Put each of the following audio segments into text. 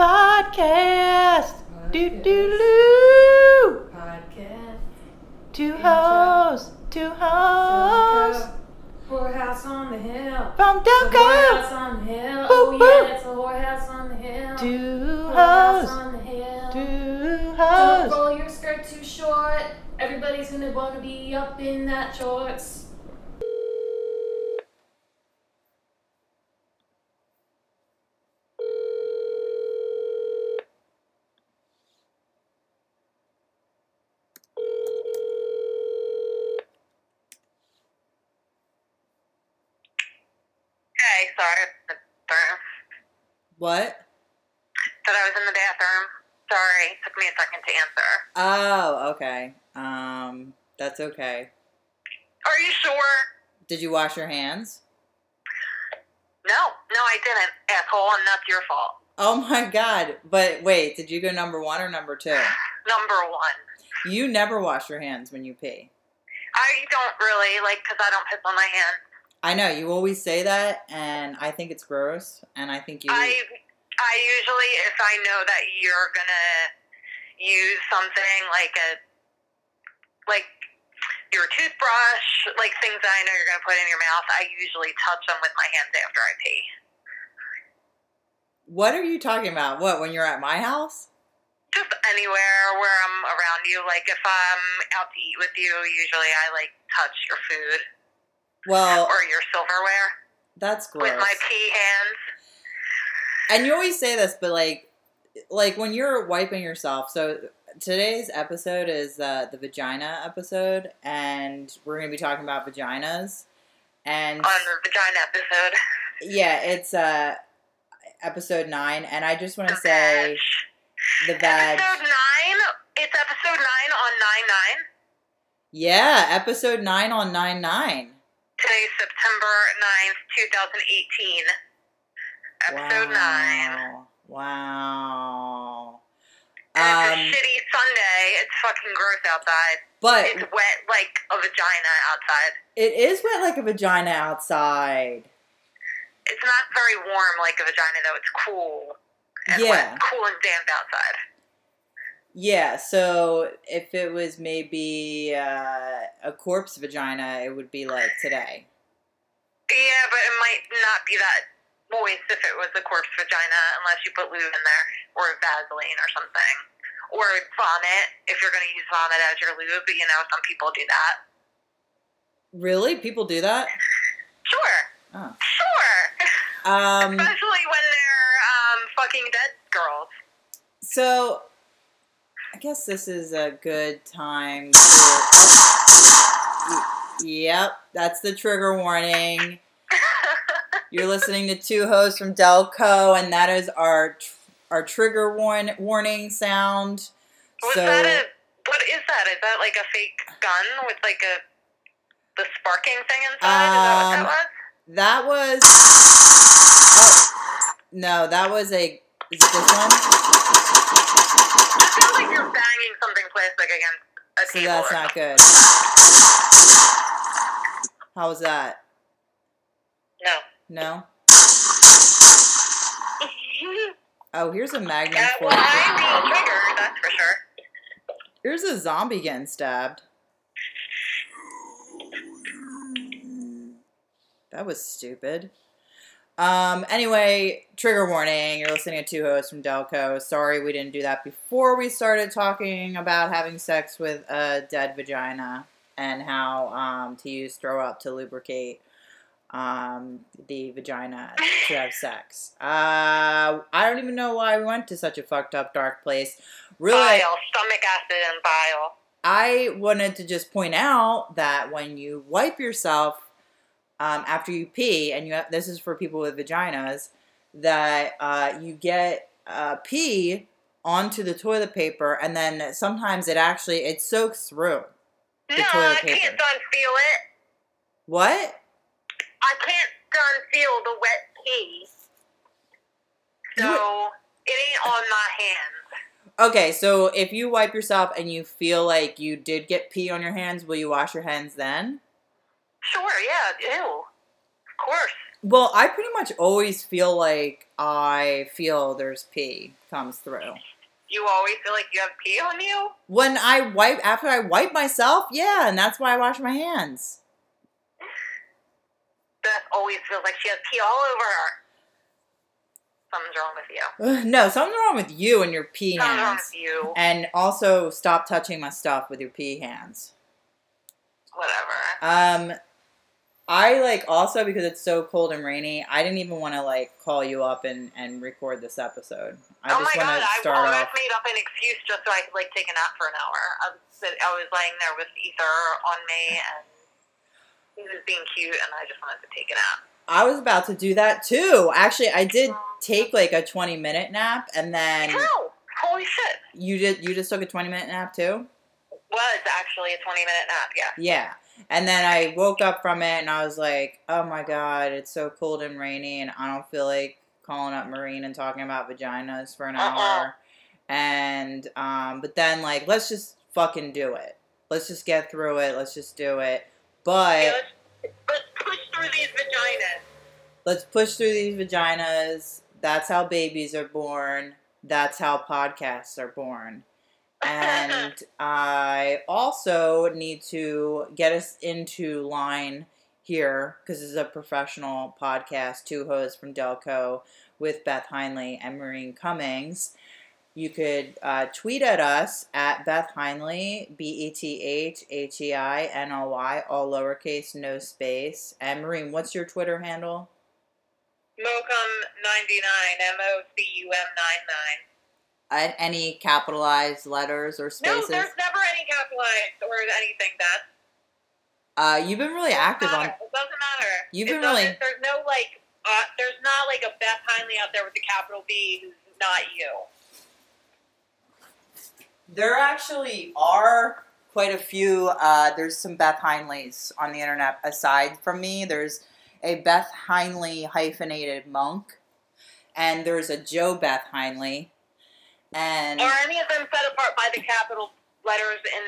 Podcast. Do do do. Podcast. Two hoes. Two hoes. Whorehouse on the hill. From The whorehouse Delco. on the hill. Boop, oh boop. yeah, it's a whorehouse on the hill. Two hoes. on the hill. Two Don't hoes. roll your skirt too short. Everybody's gonna wanna be up in that shorts. Hey, sorry. The bathroom. What? Said I was in the bathroom. Sorry. it Took me a second to answer. Oh, okay. Um, that's okay. Are you sure? Did you wash your hands? No. No, I didn't, asshole, and that's your fault. Oh my god. But wait, did you go number one or number two? Number one. You never wash your hands when you pee. I don't really, like, because I don't piss on my hands. I know, you always say that, and I think it's gross, and I think you. I I usually, if I know that you're gonna use something like a like your toothbrush, like things that I know you're gonna put in your mouth, I usually touch them with my hands after I pee. What are you talking about? What, when you're at my house? Just anywhere where I'm around you. Like if I'm out to eat with you, usually I like touch your food Well, or your silverware that's gross. with my pee hands. and you always say this, but like, like when you're wiping yourself. So today's episode is uh, the vagina episode, and we're gonna be talking about vaginas. And On the vagina episode. yeah, it's uh, episode nine, and I just want to say the vag. Episode nine. It's episode nine on nine nine. Yeah, episode nine on nine nine. Today's September 9th, two thousand eighteen. Episode nine. Wow. And Um, it's a shitty Sunday. It's fucking gross outside. but It's wet like a vagina outside. it is wet like a vagina outside. It's not very warm like a vagina though. It's cool. And Yeah. wet, cool and damp outside. Yeah, so if it was maybe uh, a corpse vagina, it would be like today. Yeah, but it might not be that moist if it was a corpse vagina unless you put lube in there or Vaseline or something. Or vomit if you're going to use vomit as your lube. But you know, some people do that. Really? People do that? Sure. Oh. Sure. Um, Especially when they're um, fucking dead girls. so I guess this is a good time to. yep, that's the trigger warning. You're listening to two hosts from Delco, and that is our tr- our trigger warn- warning sound. Was so that a. What is that? Is that like a fake gun with like a. The sparking thing inside? Um, is that what that was? that was. Oh, no, that was a. Is it this one? It sounds like you're banging something plastic against a So table. that's not good. How was that? No. No. Oh, here's a magnet Uh, for. well, I'm being triggered, that's for sure. Here's a zombie getting stabbed. That was stupid. Um, anyway, trigger warning. You're listening to two hosts from Delco. Sorry we didn't do that before we started talking about having sex with a dead vagina and how um, to use throw up to lubricate um, the vagina to have sex. Uh, I don't even know why we went to such a fucked up dark place. Really, Bile, stomach acid and bile. I wanted to just point out that when you wipe yourself um, after you pee, and you have, this is for people with vaginas, that uh, you get uh, pee onto the toilet paper, and then sometimes it actually it soaks through. The no, toilet I can't done feel it. What? I can't done feel the wet pee. So, it ain't on my hands. Okay, so if you wipe yourself and you feel like you did get pee on your hands, will you wash your hands then? Sure, yeah, ew. Of course. Well, I pretty much always feel like I feel there's pee comes through. You always feel like you have pee on you? When I wipe after I wipe myself, yeah, and that's why I wash my hands. Beth always feels like she has pee all over her. Something's wrong with you. Ugh, no, something's wrong with you and your pee Something's wrong hands. with you. And also stop touching my stuff with your pee hands. Whatever. Um, I like also because it's so cold and rainy. I didn't even want to like call you up and and record this episode. I oh just my want god, to I start almost off. made up an excuse just so I could like take a nap for an hour. I was, I was laying there with ether on me and he was being cute and I just wanted to take a nap. I was about to do that too. Actually, I did oh, take like a twenty minute nap, and then No! Holy shit. you did. You just took a twenty minute nap too. Was actually a 20 minute nap, yeah. Yeah. And then I woke up from it and I was like, oh my God, it's so cold and rainy and I don't feel like calling up Maureen and talking about vaginas for an Uh-uh. hour. And, um, but then like, let's just fucking do it. Let's just get through it. Let's just do it. But Yeah, let's, let's push through these vaginas. let's push through these vaginas. That's how babies are born. That's how podcasts are born. And I also need to get us into line here because this is a professional podcast, two hosts from Delco with Beth Heinly and Maureen Cummings. You could uh, tweet at us at Beth Heinly, B E T H H E I N L Y, all lowercase, no space. And Maureen, what's your Twitter handle? Mocum99, M O C U M 99. Uh, any capitalized letters or spaces? No, there's never any capitalized or anything, Beth. uh, you've been really active Doesn't on. It doesn't matter. You've It been really- There's no like. Uh, there's not like a Beth Heinly out there with a capital B who's not you. There actually are quite a few. Uh, there's some Beth Heinlys on the internet aside from me. There's a Beth Heinly hyphenated monk, and there's a Joe Beth Heinly, and Are any of them set apart by the capital letters in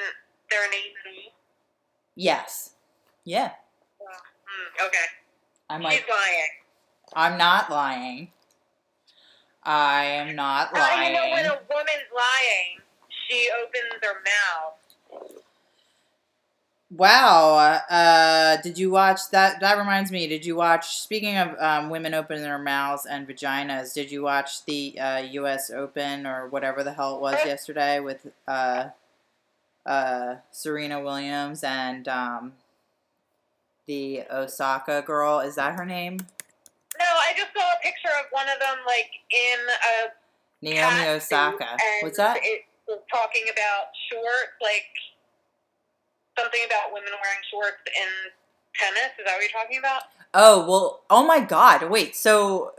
their name? yes, yeah, Hmm, okay. I'm She's like, lying. I'm not lying. I am not How do you know when a woman's lying? She opens her mouth. Wow. Uh, did you watch that? That reminds me. Did you watch? Speaking of um, women opening their mouths and vaginas, did you watch the uh, U.S. Open or whatever the hell it was yesterday with uh, uh, Serena Williams and um, the Osaka girl? Is that her name? No, I just saw a picture of one of them, like in a Naomi Osaka. What's that? It was talking about shorts, like something about women wearing shorts in tennis. Is that what you're talking about? Oh well. Oh my God. Wait. So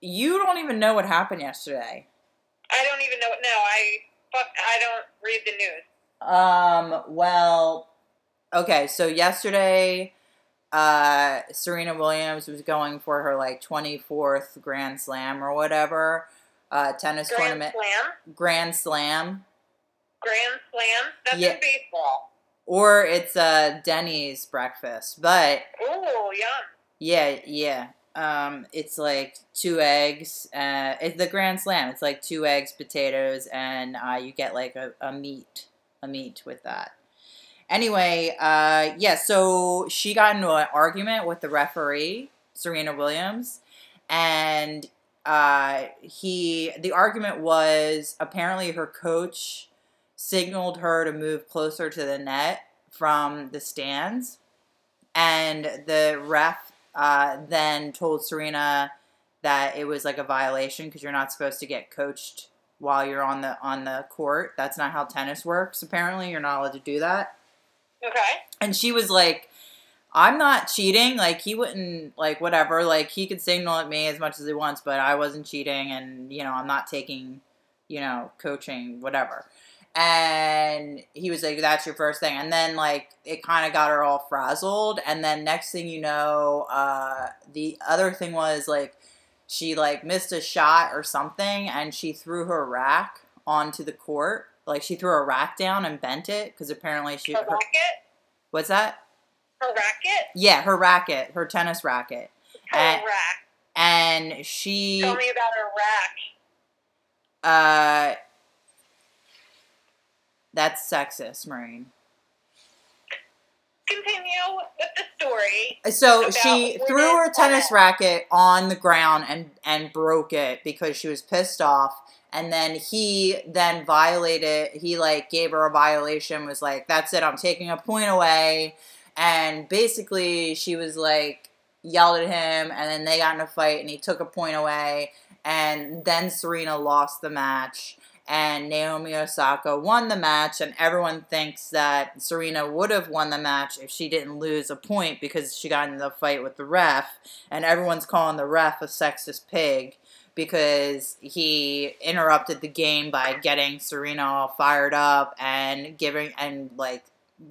you don't even know what happened yesterday. I don't even know. No, I fuck. I don't read the news. Um, well, okay, so yesterday, uh, Serena Williams was going for her like 24th Grand Slam or whatever, uh, tennis Grand tournament, Slam. Grand Slam, Grand Slam. That's Yeah. in baseball. Or it's a Denny's breakfast, but oh, yum. yeah, yeah. Um, it's like two eggs. Uh, it's the Grand Slam. It's like two eggs, potatoes, and uh, you get like a, a meat, a meat with that. Anyway, uh, yeah. So she got into an argument with the referee, Serena Williams, and uh, he. The argument was apparently her coach signaled her to move closer to the net from the stands, and the ref uh, then told Serena that it was like a violation because you're not supposed to get coached while you're on the on the court. That's not how tennis works. Apparently, you're not allowed to do that. Okay. And she was like, "I'm not cheating. Like he wouldn't like whatever. Like he could signal at me as much as he wants, but I wasn't cheating, and you know I'm not taking, you know, coaching whatever." And he was like, "That's your first thing," and then like it kind of got her all frazzled. And then next thing you know, uh, the other thing was like she like missed a shot or something, and she threw her rack onto the court. Like she threw a rack down and bent it because apparently she. Her Her, racket. what's that? Her racket. Yeah, her racket, her tennis racket. And, rack. and she Tell me about her rack. uh that's sexist, Maureen. Continue with the story. Uh, so she threw her tennis tennis. racket on the ground and and broke it because she was pissed off. And then he then violated. He like gave her a violation. Was like, "That's it. I'm taking a point away." And basically, she was like yelled at him, and then they got in a fight, and he took a point away. And then Serena lost the match, and Naomi Osaka won the match, and everyone thinks that Serena would have won the match if she didn't lose a point because she got in the fight with the ref, and everyone's calling the ref a sexist pig because he interrupted the game by getting Serena all fired up and giving and like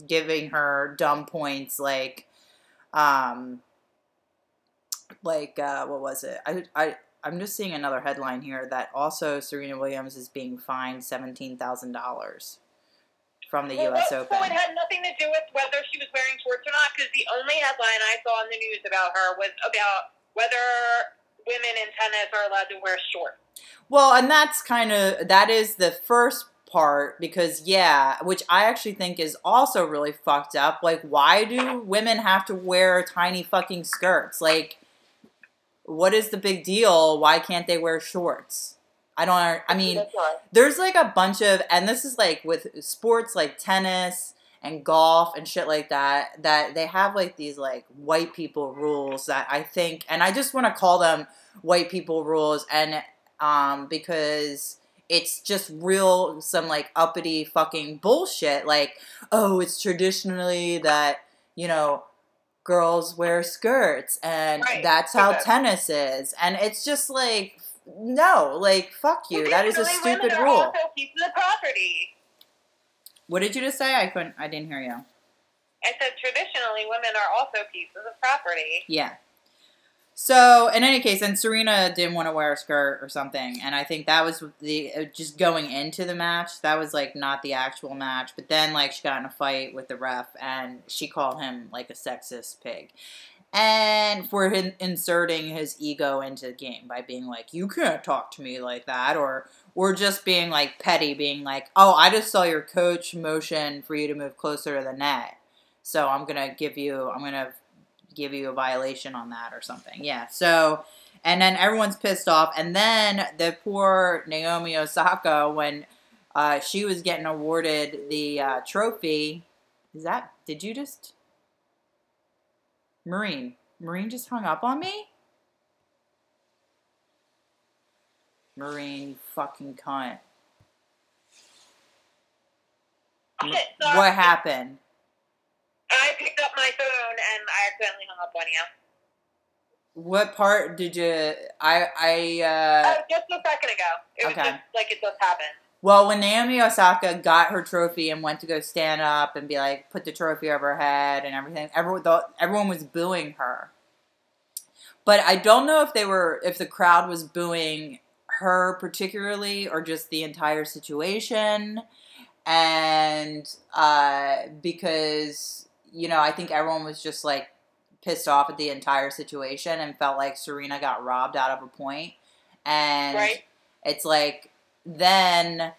giving her dumb points like um like uh what was it? I I I'm just seeing another headline here that also Serena Williams is being fined seventeen thousand dollars from the Well, U.S. well, Open. So it had nothing to do with whether she was wearing shorts or not, because the only headline I saw in the news about her was about whether women in tennis are allowed to wear shorts. Well, and that's kind of that is the first part because yeah, which I actually think is also really fucked up. Like, why do women have to wear tiny fucking skirts? Like, what is the big deal? Why can't they wear shorts? I don't. I mean, there's like a bunch of and this is like with sports like tennis and golf and shit like that that they have like these like white people rules that I think and I just want to call them white people rules and um because it's just real some like uppity fucking bullshit like oh it's traditionally that you know girls wear skirts and Right, that's how okay. tennis is and it's just like no like fuck you Well, that is a stupid women rule Are also pieces of property. what did you just say i couldn't i didn't hear you I said traditionally, women are also pieces of property. Yeah. So in any case, and Serena didn't want to wear a skirt or something, and I think that was the uh, just going into the match. That was like not the actual match, but then like she got in a fight with the ref, and she called him like a sexist pig, and for him inserting his ego into the game by being like, "You can't talk to me like that," or or just being like petty, being like, "Oh, I just saw your coach motion for you to move closer to the net." So I'm gonna give you, I'm gonna give you a violation on that or something. Yeah. So, and then everyone's pissed off, and then the poor Naomi Osaka when uh, she was getting awarded the uh, trophy. Is that? Did you just? Maureen, Maureen just hung up on me. Maureen, fucking cunt. Shit. What happened? I picked up my phone and I accidentally hung up on you. What part did you? I I. uh oh, just a second ago. It was okay. just like it just happened. Well, when Naomi Osaka got her trophy and went to go stand up and be like, put the trophy over her head and everything, everyone thought, everyone was booing her. But I don't know if they were, if the crowd was booing her particularly or just the entire situation. And uh, because, you know, I think everyone was just like pissed off at the entire situation and felt like Serena got robbed out of a point. And Right. it's like then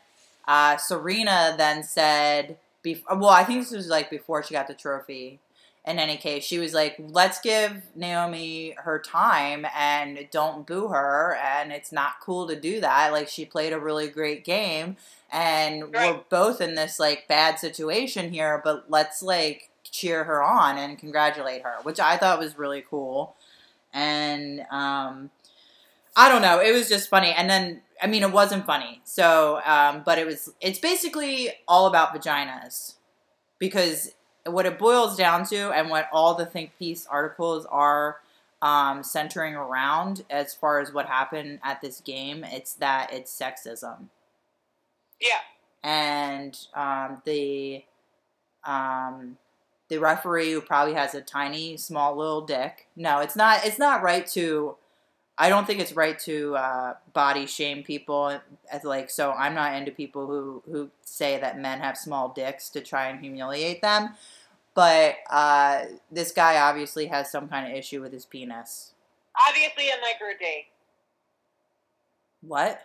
uh, Serena then said, bef- well, I think this was like before she got the trophy. In any case, she was like, let's give Naomi her time and don't boo her. And it's not cool to do that. Like, she played a really great game. And we're both in this like bad situation here, but let's like cheer her on and congratulate her, which I thought was really cool. And um, I don't know. It was just funny. And then, I mean, it wasn't funny. So, um, but it was, it's basically all about vaginas. Because what it boils down to and what all the think piece articles are um, centering around as far as what happened at this game, it's that it's sexism. Yeah. And um, the um, the referee who probably has a tiny, small little dick. No, it's not. It's not right to. I don't think it's right to uh, body shame people. As like, so I'm not into people who who say that men have small dicks to try and humiliate them. But uh, this guy obviously has some kind of issue with his penis. Obviously, a micro D. What?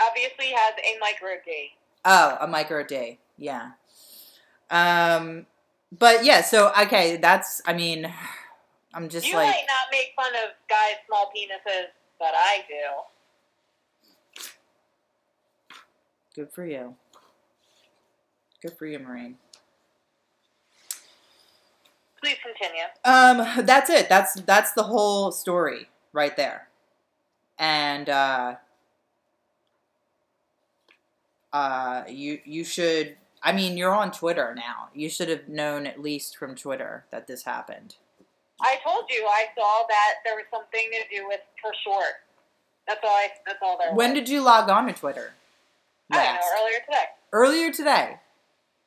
Obviously, has a micro D. Oh, a micro D. Yeah. Um, but yeah. So okay, that's. I mean, I'm just like you like. might not make fun of guys' small penises, but I do. Good for you. Good for you, Maureen. Please continue. Um, that's it. That's that's the whole story right there. And uh uh you you should I mean, you're on Twitter now. You should have known at least from Twitter that this happened. I told you I saw that there was something to do with her short. That's all. I, that's all there When was. did you log on to Twitter? I don't know. Earlier today. Earlier today.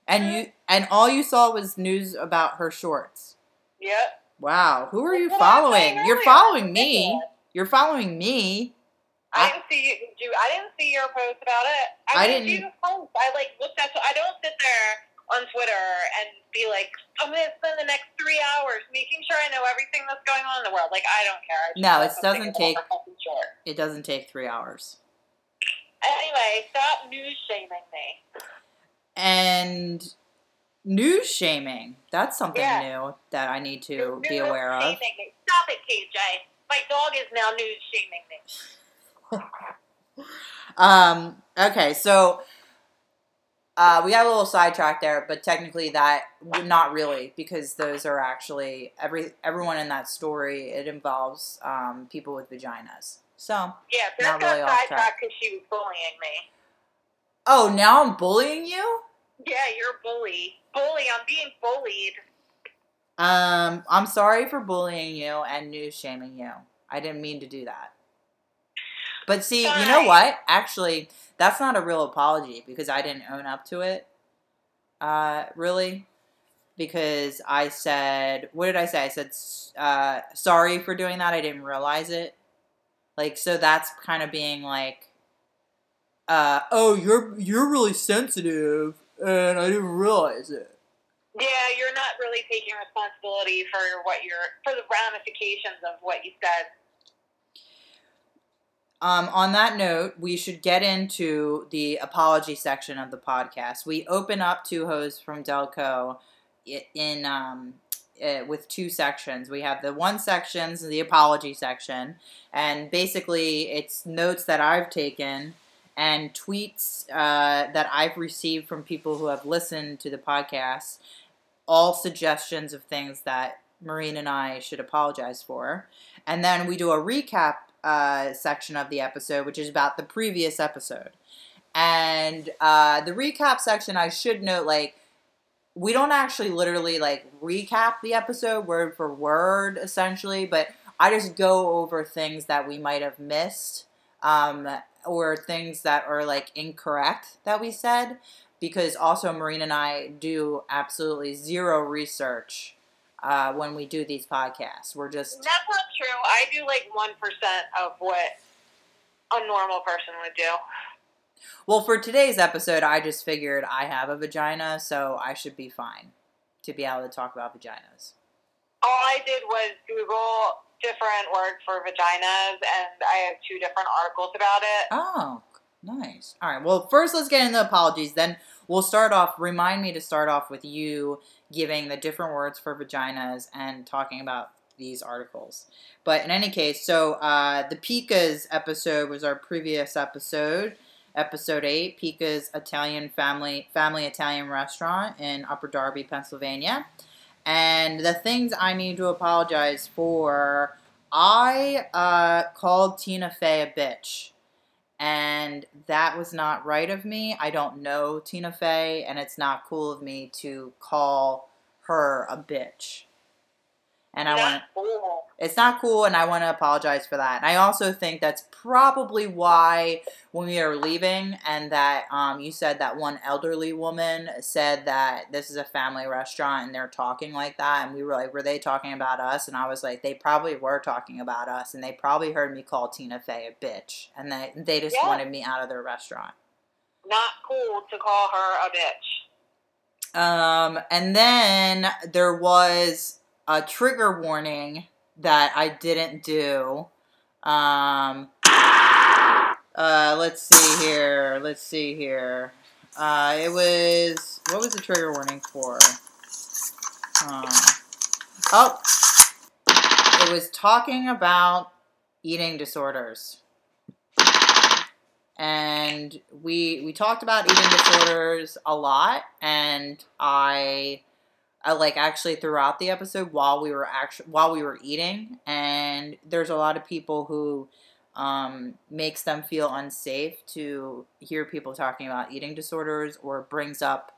And you and all you saw was news about her shorts. Yep. Wow, who are you That's following? You're following me. You're following me. I didn't see you. I didn't see your post about it. I I, didn't. the post. I like looked at. So I don't sit there on Twitter and be like, I'm gonna spend the next three hours making sure I know everything that's going on in the world. Like I don't care. I No, it doesn't take- short. It doesn't take three hours. Anyway, stop news shaming me. And news shaming. That's something Yeah. new that I need to You're be aware of. me. Stop it, KJ. My dog is now news shaming me. Um, okay, so uh, we got a little sidetracked there, but technically that not really because those are actually every everyone in that story. It involves um, people with vaginas. So Yeah, Beth Not really off track. because she was bullying me. oh, now I'm bullying you. Yeah, you're a bully. Bully, I'm being bullied. Um, I'm sorry for bullying you and news shaming you. I didn't mean to do that. But see, you know what? Actually, that's not a real apology because I didn't own up to it. Uh, really? Because I said, what did I say? I said, uh, sorry for doing that. I didn't realize it. Like, so that's kind of being like, uh, oh, you're you're really sensitive, and I didn't realize it. Yeah, you're not really taking responsibility for what you're for the ramifications of what you said. Um, on that note, we should get into the apology section of the podcast. We open up two hosts from Delco in um, uh, with two sections. We have the one sections, the apology section, and basically it's notes that I've taken and tweets uh, that I've received from people who have listened to the podcast. All suggestions of things that Maureen and I should apologize for. And then we do a recap uh, section of the episode, which is about the previous episode. And uh, the recap section, I should note, like, we don't actually literally like recap the episode word for word, essentially, but I just go over things that we might have missed um, or things that are like incorrect that we said. Because also, Maureen and I do absolutely zero research uh, when we do these podcasts. We're just That's not true. I do like one percent of what a normal person would do. Well, for today's episode, I just figured I have a vagina, so I should be fine to be able to talk about vaginas. All I did was Google different words for vaginas, and I have two different articles about it. Oh, nice. All right. Well, first, let's get into the apologies. Then we'll start off. Remind me to start off with you giving the different words for vaginas and talking about these articles. But in any case, so uh, the Pica's episode was our previous episode. Episode eight, Pica's Italian family family Italian restaurant in Upper Darby, Pennsylvania. And the things I need to apologize for, I uh, called Tina Fey a bitch. And that was not right of me. I don't know Tina Fey, and it's not cool of me to call her a bitch. And I want cool. it's not cool, and I want to apologize for that. And I also think that's probably why when we are leaving, and that um, you said that one elderly woman said that this is a family restaurant, and they're talking like that, and we were like, were they talking about us? And I was like, they probably were talking about us, and they probably heard me call Tina Fey a bitch, and they they just Yeah. wanted me out of their restaurant. Not cool to call her a bitch. Um, and then there was a trigger warning that I didn't do. Um, uh, let's see here. Let's see here. Uh, it was what was the trigger warning for? Oh, it was talking about eating disorders, and we we talked about eating disorders a lot, and I. I like actually throughout the episode while we were actually while we were eating, and there's a lot of people who um, makes them feel unsafe to hear people talking about eating disorders or brings up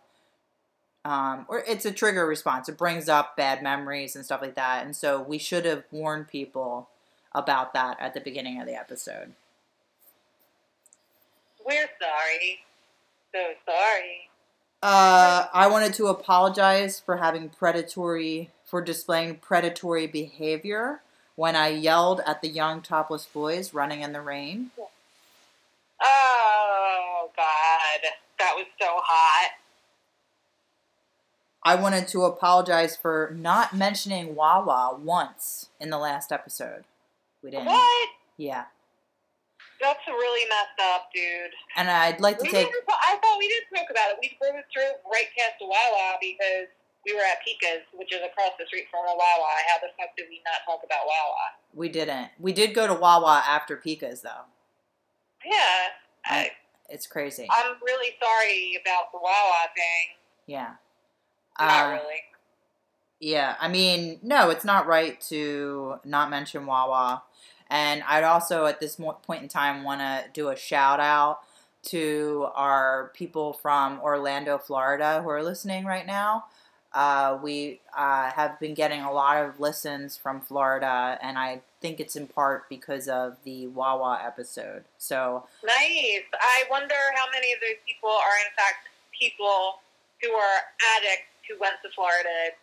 um, or it's a trigger response it brings up bad memories and stuff like that and so we should have warned people about that at the beginning of the episode We're sorry. So sorry. Uh, i wanted to apologize for having predatory for displaying predatory behavior when i yelled at the young topless boys running in the rain Oh God, that was so hot. I wanted to apologize for not mentioning Wawa once in the last episode. We didn't. What? Yeah. That's really messed up, dude. And I'd like to We take. I thought we did talk about it. We drove through right past the Wawa because we were at Pica's, which is across the street from a Wawa. How the fuck did we not talk about Wawa? We didn't. We did go to Wawa after Pica's, though. Yeah, I, It's crazy. I'm really sorry about the Wawa thing. Yeah. Not Uh, really. Yeah, I mean, no, it's not right to not mention Wawa. And I'd also, at this point in time, want to do a shout out to our people from Orlando, Florida, who are listening right now. Uh, we uh, have been getting a lot of listens from Florida, and I think it's in part because of the Wawa episode. So, Nice. I wonder how many of those people are in fact people who are addicts who went to Florida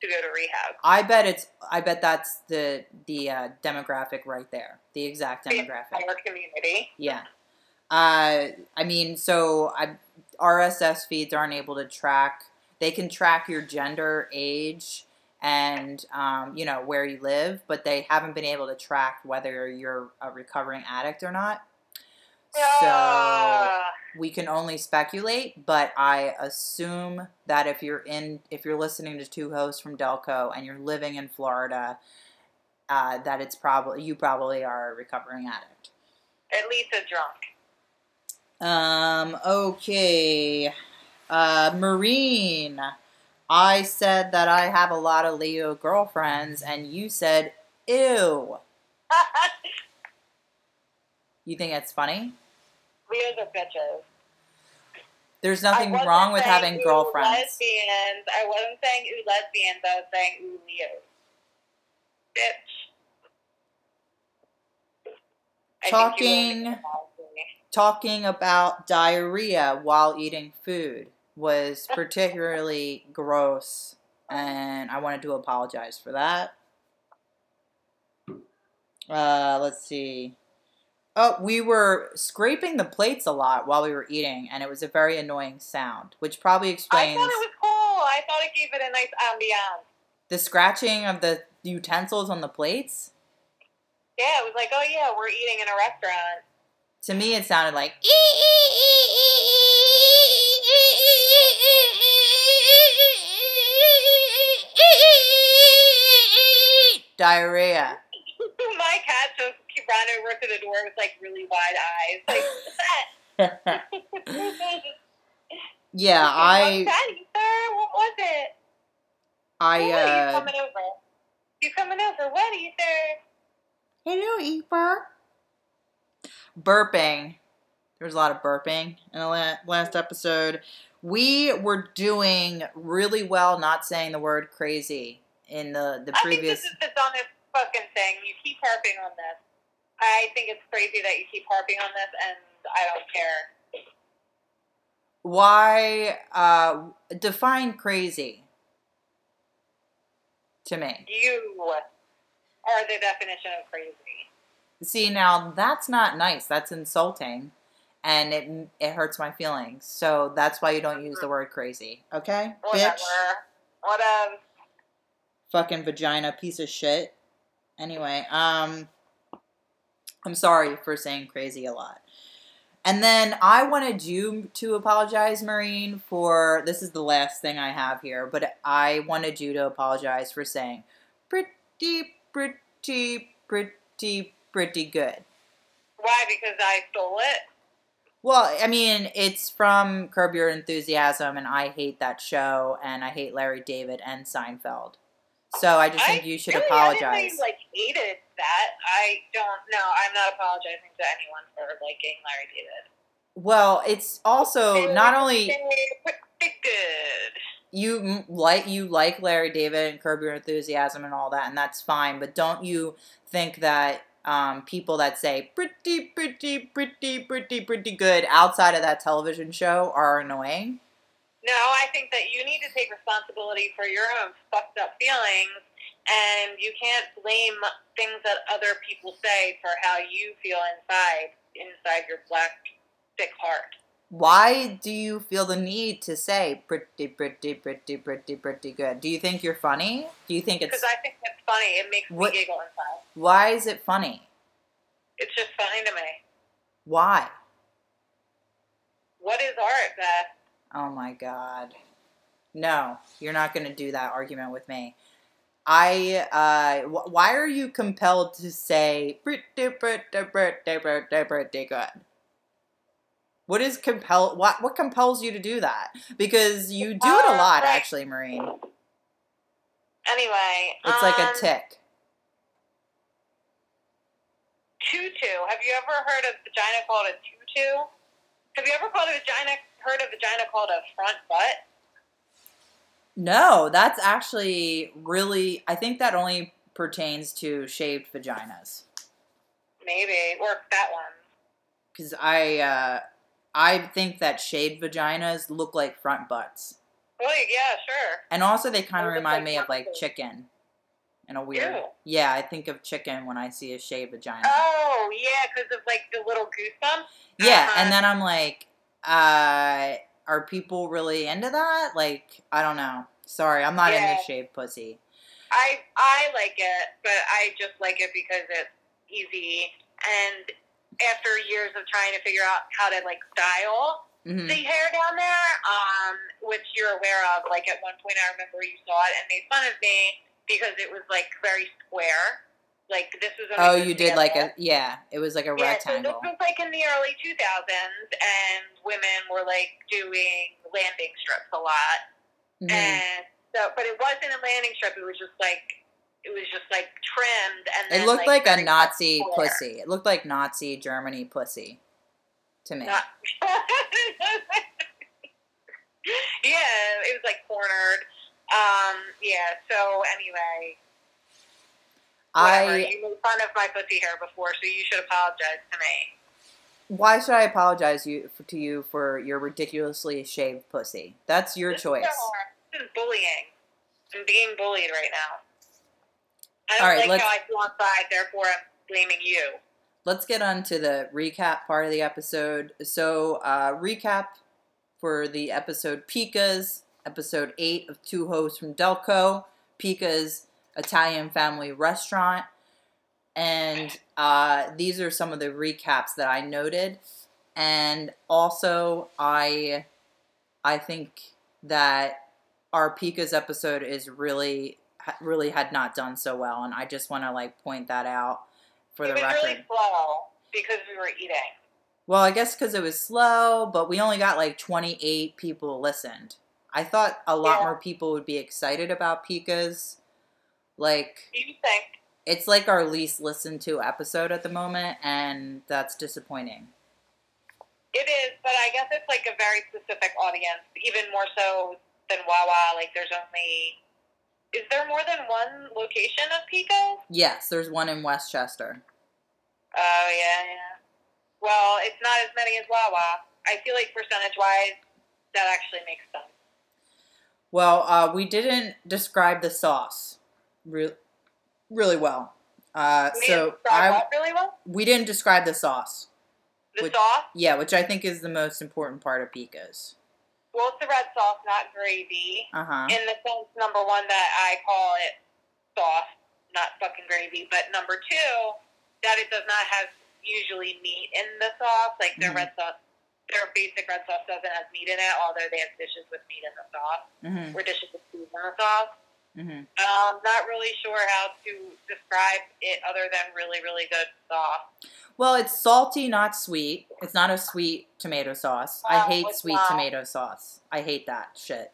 to go to rehab. I bet it's. I bet that's the the uh, demographic right there, the exact demographic. Our community. Yeah. Uh, I mean, so I, RSS feeds aren't able to track. They can track your gender, age, and um, you know where you live, but they haven't been able to track whether you're a recovering addict or not. So Ah, we can only speculate, but I assume that if you're in, if you're listening to two hosts from Delco and you're living in Florida, uh, that it's probably you probably are a recovering addict. at least a drunk. Um, okay. Uh, Maureen, I said that I have a lot of Leo girlfriends, and you said, ew. You think that's funny? Leos are bitches. There's nothing wrong with having girlfriends. Lesbians. I wasn't saying ooh lesbians. I was saying ooh Leos. Bitch. I think you Talking- ruined it all for me. Talking about diarrhea while eating food was particularly gross, and I wanted to apologize for that. Uh, let's see. Oh, we were scraping the plates a lot while we were eating, and it was a very annoying sound, which probably explained I thought it was cool. I thought it gave it a nice ambiance. the scratching of the utensils on the plates. Yeah, it was like, oh yeah, we're eating in a restaurant. To me, it sounded like diarrhea. My cat just ran over to the door with like really wide eyes. Like, yeah, I, What's that, Ether? What was it? I, oh, he's uh, coming over. He's coming over. What, Ether? hello, Eeper. Burping. There was a lot of burping in the last episode. We were doing really well not saying the word crazy in the, the I think previous. this is the dumbest fucking thing. You keep harping on this. I think it's crazy that you keep harping on this, and I don't care. Why uh, define crazy to me? You are the definition of crazy. See, now that's not nice. That's insulting, and it it hurts my feelings. So that's why you don't use the word crazy. Okay, Whatever. bitch, Whatever. fucking vagina, piece of shit. Anyway, um, I'm sorry for saying crazy a lot. And then I wanted you to apologize, Maureen, for this is the last thing I have here, but I wanted you to apologize for saying pretty, pretty, pretty, pretty good. Why? Because I stole it. Well, I mean, it's from Curb Your Enthusiasm, and I hate that show, and I hate Larry David and Seinfeld. So I just think you should really, I apologize. didn't, like hated that. I don't. No, I'm not apologizing to anyone for liking Larry David. Well, it's also not only pretty good. you like you like Larry David and Curb Your Enthusiasm and all that, and that's fine. But don't you think that um, people that say pretty, pretty, pretty, pretty, pretty good outside of that television show are annoying? No, I think that you need to take responsibility for your own fucked up feelings, and you can't blame things that other people say for how you feel inside, inside your black, thick heart. Why do you feel the need to say pretty, pretty, pretty, pretty, pretty good? Do you think you're funny? Do you think it's Because I think it's funny. It makes What- me giggle inside. why is it funny? It's just funny to me. Why? What is art, Beth? Oh my god. No, you're not going to do that argument with me. I uh wh- why are you compelled to say pretty pretty pretty pretty pretty good? What is compel what what compels you to do that? Because you do it a Uh, lot actually, Maureen. Anyway, It's like a um, tick. Tutu. Have you ever heard of vagina called a tutu? Have you ever called a vagina heard of a vagina called a front butt? No, that's actually really I think that only pertains to shaved vaginas. Maybe. Or that one. Cuz I uh I think that shaved vaginas look like front butts. Well, yeah, sure. And also, they kind of remind like me of like chicken, in a weird. Ew. Yeah, I think of chicken when I see a shaved vagina. Oh, yeah, because of like the little goosebumps. yeah, uh-huh. and then I'm like, uh, are people really into that? Like, I don't know. Sorry, I'm not Yeah. into shaved pussy. I I like it, but I just like it because it's easy. And after years of trying to figure out how to like style hmm the hair down there, um, which you're aware of, like at one point I remember you saw it and made fun of me because it was like very square. Like this was. Oh, you did like a yeah. It was like a Yeah, rectangle. so this was like in the early 2000s, and women were like doing landing strips a lot. Mhm. And so, but it wasn't a landing strip. It was just like it was just like trimmed, and then, It looked like, a Nazi pussy. It looked like Nazi Germany pussy to me. Not- yeah, it was like cornered. Um, yeah. So anyway, whatever. I you made fun of my pussy hair before, so you should apologize to me. why should I apologize you for, to you for your ridiculously shaved pussy? That's your This is choice. our- This is bullying. I'm being bullied right now. I don't All right, like let's- how I feel inside, therefore I'm blaming you. let's get on to the recap part of the episode. So, uh, recap for the episode Pica's, episode 8 of Two Hosts from Delco, Pica's Italian Family Restaurant. And uh, these are some of the recaps that I noted. And also, I, I think that our Pica's episode is really, really had not done so well. And I just want to like point that out for it the was record. really slow because we were eating. Well, I guess because it was slow, but we only got like 28 people listened. I thought a lot Yeah. more people would be excited about Pica's. Like, Do you think? it's like our least listened to episode at the moment, and that's disappointing. It is, but I guess it's like a very specific audience, even more so than Wawa. Like there's only. Is there more than one location of Pico? Yes, there's one in West Chester. Oh yeah, yeah. Well, it's not as many as Wawa. I feel like percentage wise, that actually makes sense. Well, uh, we didn't describe the sauce re- really well. Uh, We so I, really well. we didn't describe the sauce. The Which- sauce. Yeah, which I think is the most important part of Pica's. Well, it's the red sauce, not gravy. Uh huh. In the sense, number one, that I call it sauce. not fucking gravy. But number two, that it does not have usually meat in the sauce. Like their Mhm. red sauce, their basic red sauce doesn't have meat in it, although they have dishes with meat in the sauce Mm-hmm. or dishes with food in the sauce. Mm-hmm. Um, not really sure how to describe it other than really, really good sauce. Well, it's salty, not sweet. It's not a sweet tomato sauce. I hate sweet not. tomato sauce. I hate that shit.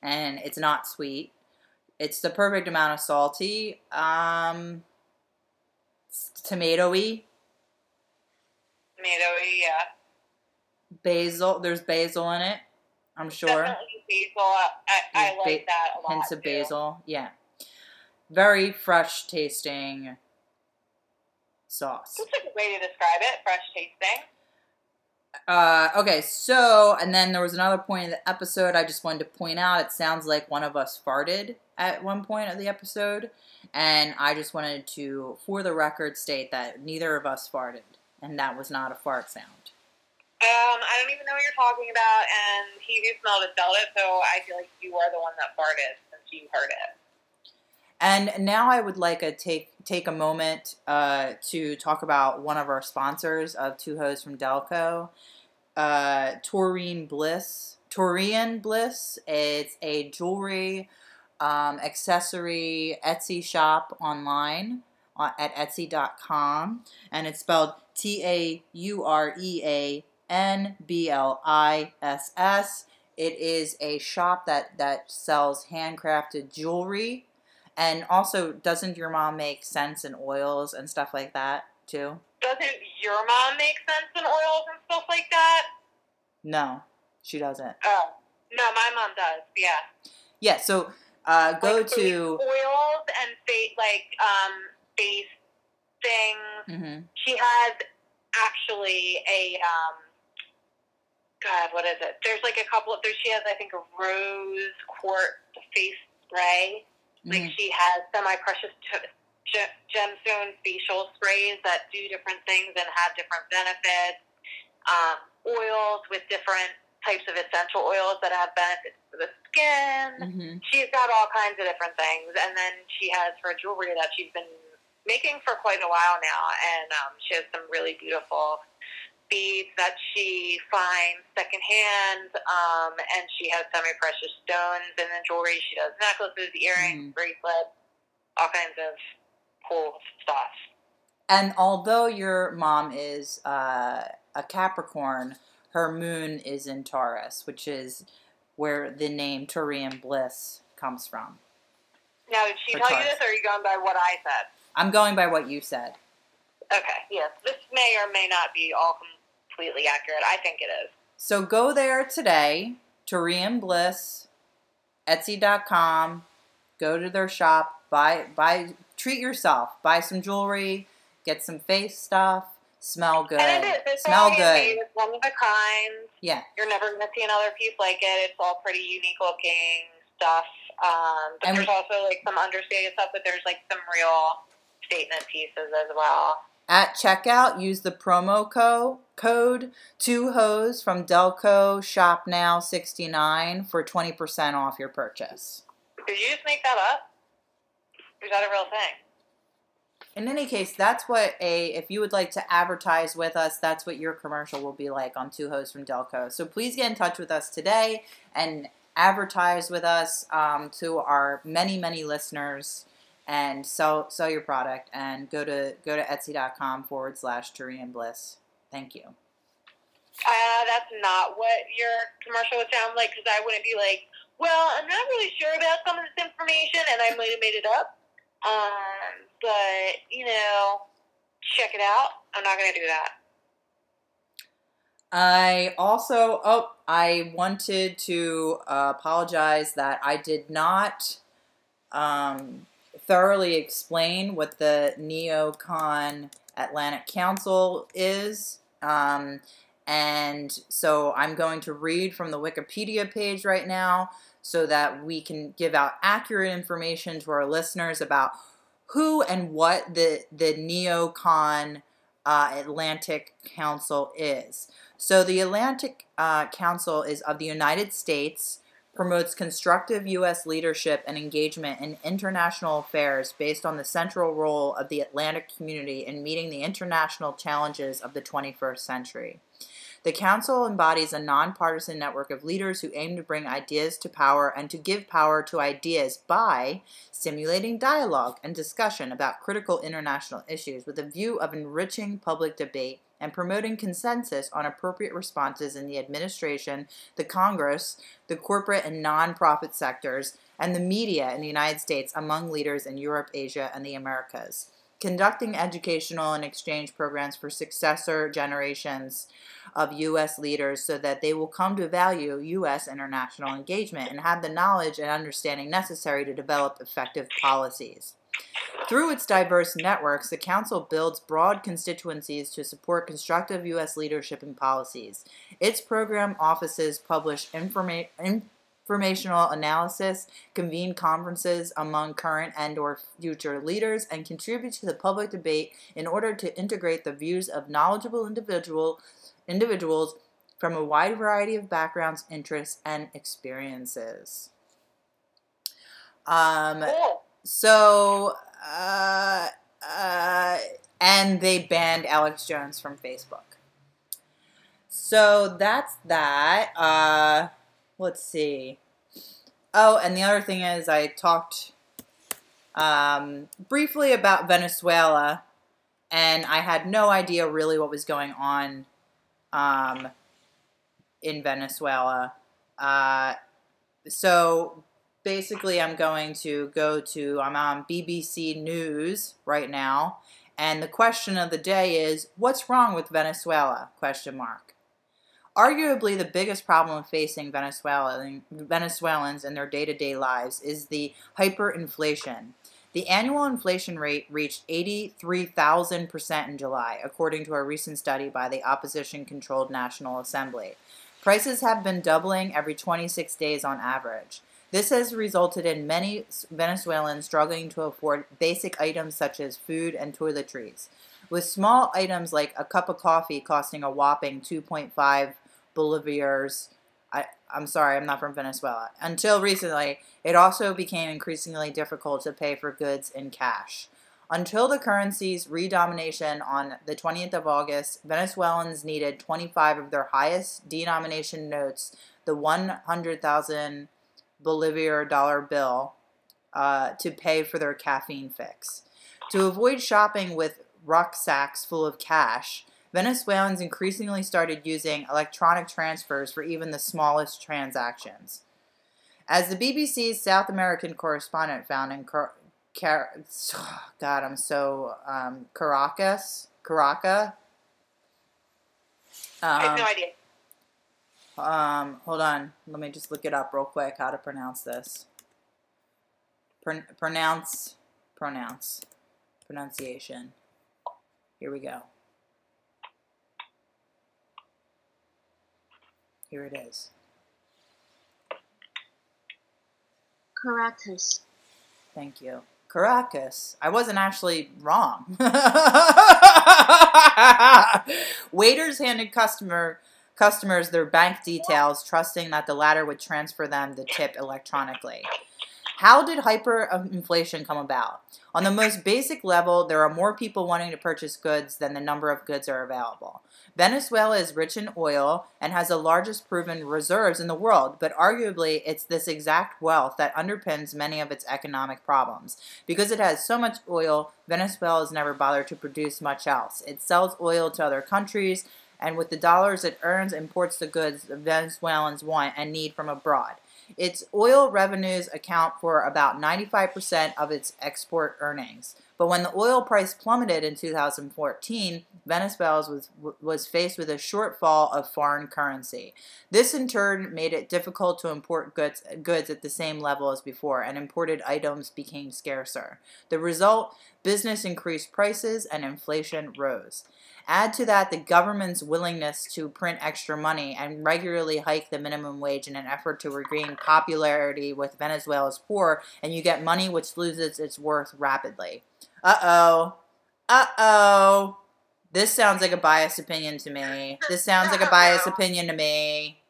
And it's not sweet. It's the perfect amount of salty. Um, it's tomatoey, yeah. basil. There's basil in it. I'm sure. Definitely basil. I, I, like that a lot. Hints of too. basil. Yeah. Very fresh tasting sauce. That's a good way to describe it. Fresh tasting. Uh, okay, so and then there was another point in the episode I just wanted to point out. It sounds like one of us farted at one point of the episode, and I just wanted to, for the record, state that neither of us farted, and that was not a fart sound. Um, I don't even know what you're talking about, and he who smelled it felt it, so I feel like you are the one that farted since you heard it. And now I would like to take take a moment uh, to talk about one of our sponsors of Two Hoes from Delco, uh, Taurean Bliss. Taurean Bliss. It's a jewelry, um, accessory Etsy shop online uh, at Etsy.com, and it's spelled T A U R E A N B L I S S. It is a shop that that sells handcrafted jewelry. And also, doesn't your mom make scents and oils and stuff like that too? Doesn't your mom make sense in oils and stuff like that? No, she doesn't. Oh, no, my mom does. Yeah. Yeah, so uh, go Like, to. oils and face like um face things. hmm She has actually a um. God, what is it? There's like a couple of there. She has, I think, a rose quartz face spray. Like hmm she has semi-precious t- ge- gemstone facial sprays that do different things and have different benefits. Um, oils with different types of essential oils that have benefits for the skin. hmm She's got all kinds of different things, and then she has her jewelry that she's been making for quite a while now, and um, she has some really beautiful beads that she finds secondhand, um, and she has semi-precious stones and then jewelry. She does necklaces, earrings, Mhm. bracelets, all kinds of cool stuff. And although your mom is uh, a Capricorn, her moon is in Taurus, which is where the name Taurean Bliss comes from. Now, did she tell you this, or are you going by what I said? I'm going by what you said. Okay, yes. This may or may not be all completely accurate. I think it is. So go there today, Taurean Bliss, Etsy.com. Go to their shop, buy buy treat yourself, buy some jewelry, get some face stuff, smell good, And it is. It's smell good. It's one of a kind. Yeah, You're never going to see another piece like it. It's all pretty unique looking stuff. Um, but And there's also like some understated stuff, but there's like some real statement pieces as well. At checkout, use the promo co- code two hoes from Delco Shop Now 69 for 20% off your purchase. Did you just make that up? Is that a real thing? In any case, that's what a if you would like to advertise with us, that's what your commercial will be like on Two Hosts from Delco. So please get in touch with us today and advertise with us um, to our many many listeners and sell sell your product and go to go to etsy.com forward slash Taurean Bliss. Thank you. Uh, that's not what your commercial would sound like because I wouldn't be like, well, I'm not really sure about some of this information and I might have made it up. Um, but, you know, check it out. I'm not going to do that. I also, oh, I wanted to uh, apologize that I did not um, thoroughly explain what the Neocon Atlantic Council is. Um, and so I'm going to read from the Wikipedia page right now so that we can give out accurate information to our listeners about who and what the, the Neocon uh, Atlantic Council is. So the Atlantic uh, Council is of the United States, promotes constructive U.S. leadership and engagement in international affairs based on the central role of the Atlantic community in meeting the international challenges of the 21st century. The Council embodies a nonpartisan network of leaders who aim to bring ideas to power and to give power to ideas by stimulating dialogue and discussion about critical international issues with a view of enriching public debate and promoting consensus on appropriate responses in the administration, the Congress, the corporate and nonprofit sectors, and the media in the United States among leaders in Europe, Asia, and the Americas. Conducting educational and exchange programs for successor generations of U.S. leaders so that they will come to value U.S. international engagement and have the knowledge and understanding necessary to develop effective policies. Through its diverse networks, the Council builds broad constituencies to support constructive U.S. leadership and policies. Its program offices publish informa- informational analysis, convene conferences among current and or future leaders, and contribute to the public debate in order to integrate the views of knowledgeable individual individuals from a wide variety of backgrounds, interests, and experiences. Um, Cool. So, uh, uh, and they banned Alex Jones from Facebook. So that's that. Uh, let's see. Oh, and the other thing is, I talked um, briefly about Venezuela, and I had no idea really what was going on um, in Venezuela. Uh, so basically, I'm going to go to, I'm on BBC News right now, and the question of the day is, what's wrong with Venezuela? Question mark. Arguably, the biggest problem facing Venezuelan, Venezuelans in their day to day lives is the hyperinflation. The annual inflation rate reached 83,000% in July, according to a recent study by the opposition controlled National Assembly. Prices have been doubling every 26 days on average. This has resulted in many Venezuelans struggling to afford basic items such as food and toiletries. With small items like a cup of coffee costing a whopping 2.5 bolivars, I, I'm sorry, I'm not from Venezuela. Until recently, it also became increasingly difficult to pay for goods in cash. Until the currency's redomination on the 20th of August, Venezuelans needed 25 of their highest denomination notes, the 100,000 Bolivar dollar bill, uh, to pay for their caffeine fix. To avoid shopping with rucksacks full of cash, Venezuelans increasingly started using electronic transfers for even the smallest transactions. As the BBC's South American correspondent found in Car- Car- God, I'm so um, Caracas, Caracas. I have no Um, idea. Um, hold on. Let me just look it up real quick. How to pronounce this? Pron- pronounce, pronounce, pronunciation. Here we go. Here it is. Caracas. Thank you. Caracas. I wasn't actually wrong. Waiters handed customer customers their bank details, trusting that the latter would transfer them the tip electronically. How did hyperinflation come about? On the most basic level, there are more people wanting to purchase goods than the number of goods are available. Venezuela is rich in oil and has the largest proven reserves in the world, but arguably it's this exact wealth that underpins many of its economic problems. Because it has so much oil, Venezuela has never bothered to produce much else. It sells oil to other countries, and with the dollars it earns, imports the goods the Venezuelans want and need from abroad. Its oil revenues account for about 95% of its export earnings. But when the oil price plummeted in 2014, Venezuela was, was faced with a shortfall of foreign currency. This in turn made it difficult to import goods, goods at the same level as before, and imported items became scarcer. The result business increased prices and inflation rose. Add to that the government's willingness to print extra money and regularly hike the minimum wage in an effort to regain popularity with Venezuela's poor, and you get money which loses its worth rapidly. Uh oh. Uh oh. This sounds like a biased opinion to me. This sounds like a biased opinion to me.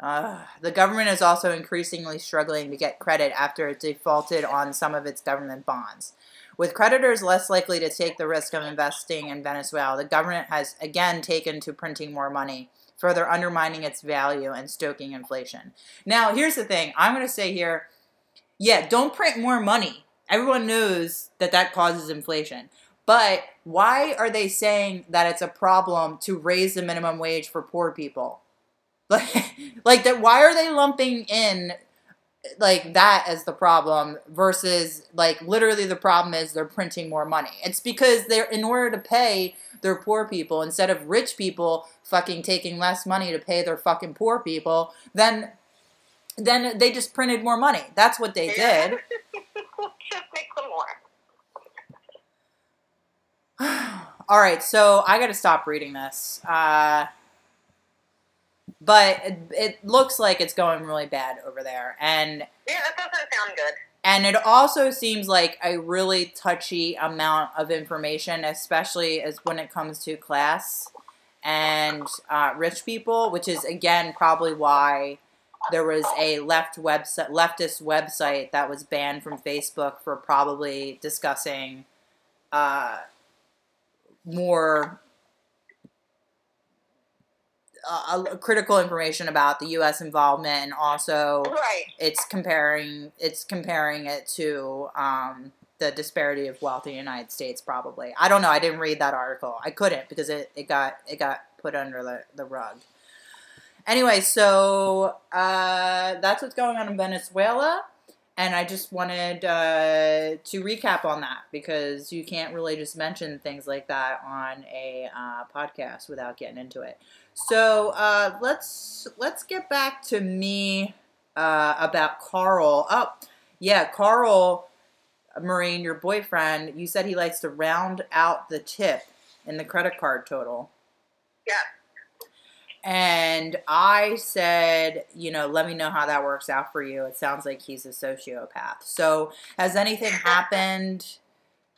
Uh, the government is also increasingly struggling to get credit after it defaulted on some of its government bonds. With creditors less likely to take the risk of investing in Venezuela, the government has again taken to printing more money, further undermining its value and stoking inflation. Now, here's the thing I'm going to say here yeah, don't print more money. Everyone knows that that causes inflation. But why are they saying that it's a problem to raise the minimum wage for poor people? Like, like that. Why are they lumping in like that as the problem versus like literally the problem is they're printing more money? It's because they're in order to pay their poor people instead of rich people fucking taking less money to pay their fucking poor people. Then, then they just printed more money. That's what they did. Just make some more. All right, so I got to stop reading this. Uh, but it, it looks like it's going really bad over there, and Yeah, that doesn't sound good. and it also seems like a really touchy amount of information, especially as when it comes to class and uh, rich people, which is again probably why there was a left website, leftist website that was banned from Facebook for probably discussing uh, more uh, critical information about the U.S. involvement and also Right. it's comparing it's comparing it to um, the disparity of wealth in the United States. Probably, I don't know. I didn't read that article. I couldn't because it, it got it got put under the, the rug. Anyway, so uh, that's what's going on in Venezuela, and I just wanted uh, to recap on that because you can't really just mention things like that on a uh, podcast without getting into it. So uh, let's let's get back to me uh, about Carl. Oh, yeah, Carl Maureen, your boyfriend. You said he likes to round out the tip in the credit card total. Yeah. And I said, you know, let me know how that works out for you. It sounds like he's a sociopath. So, has anything happened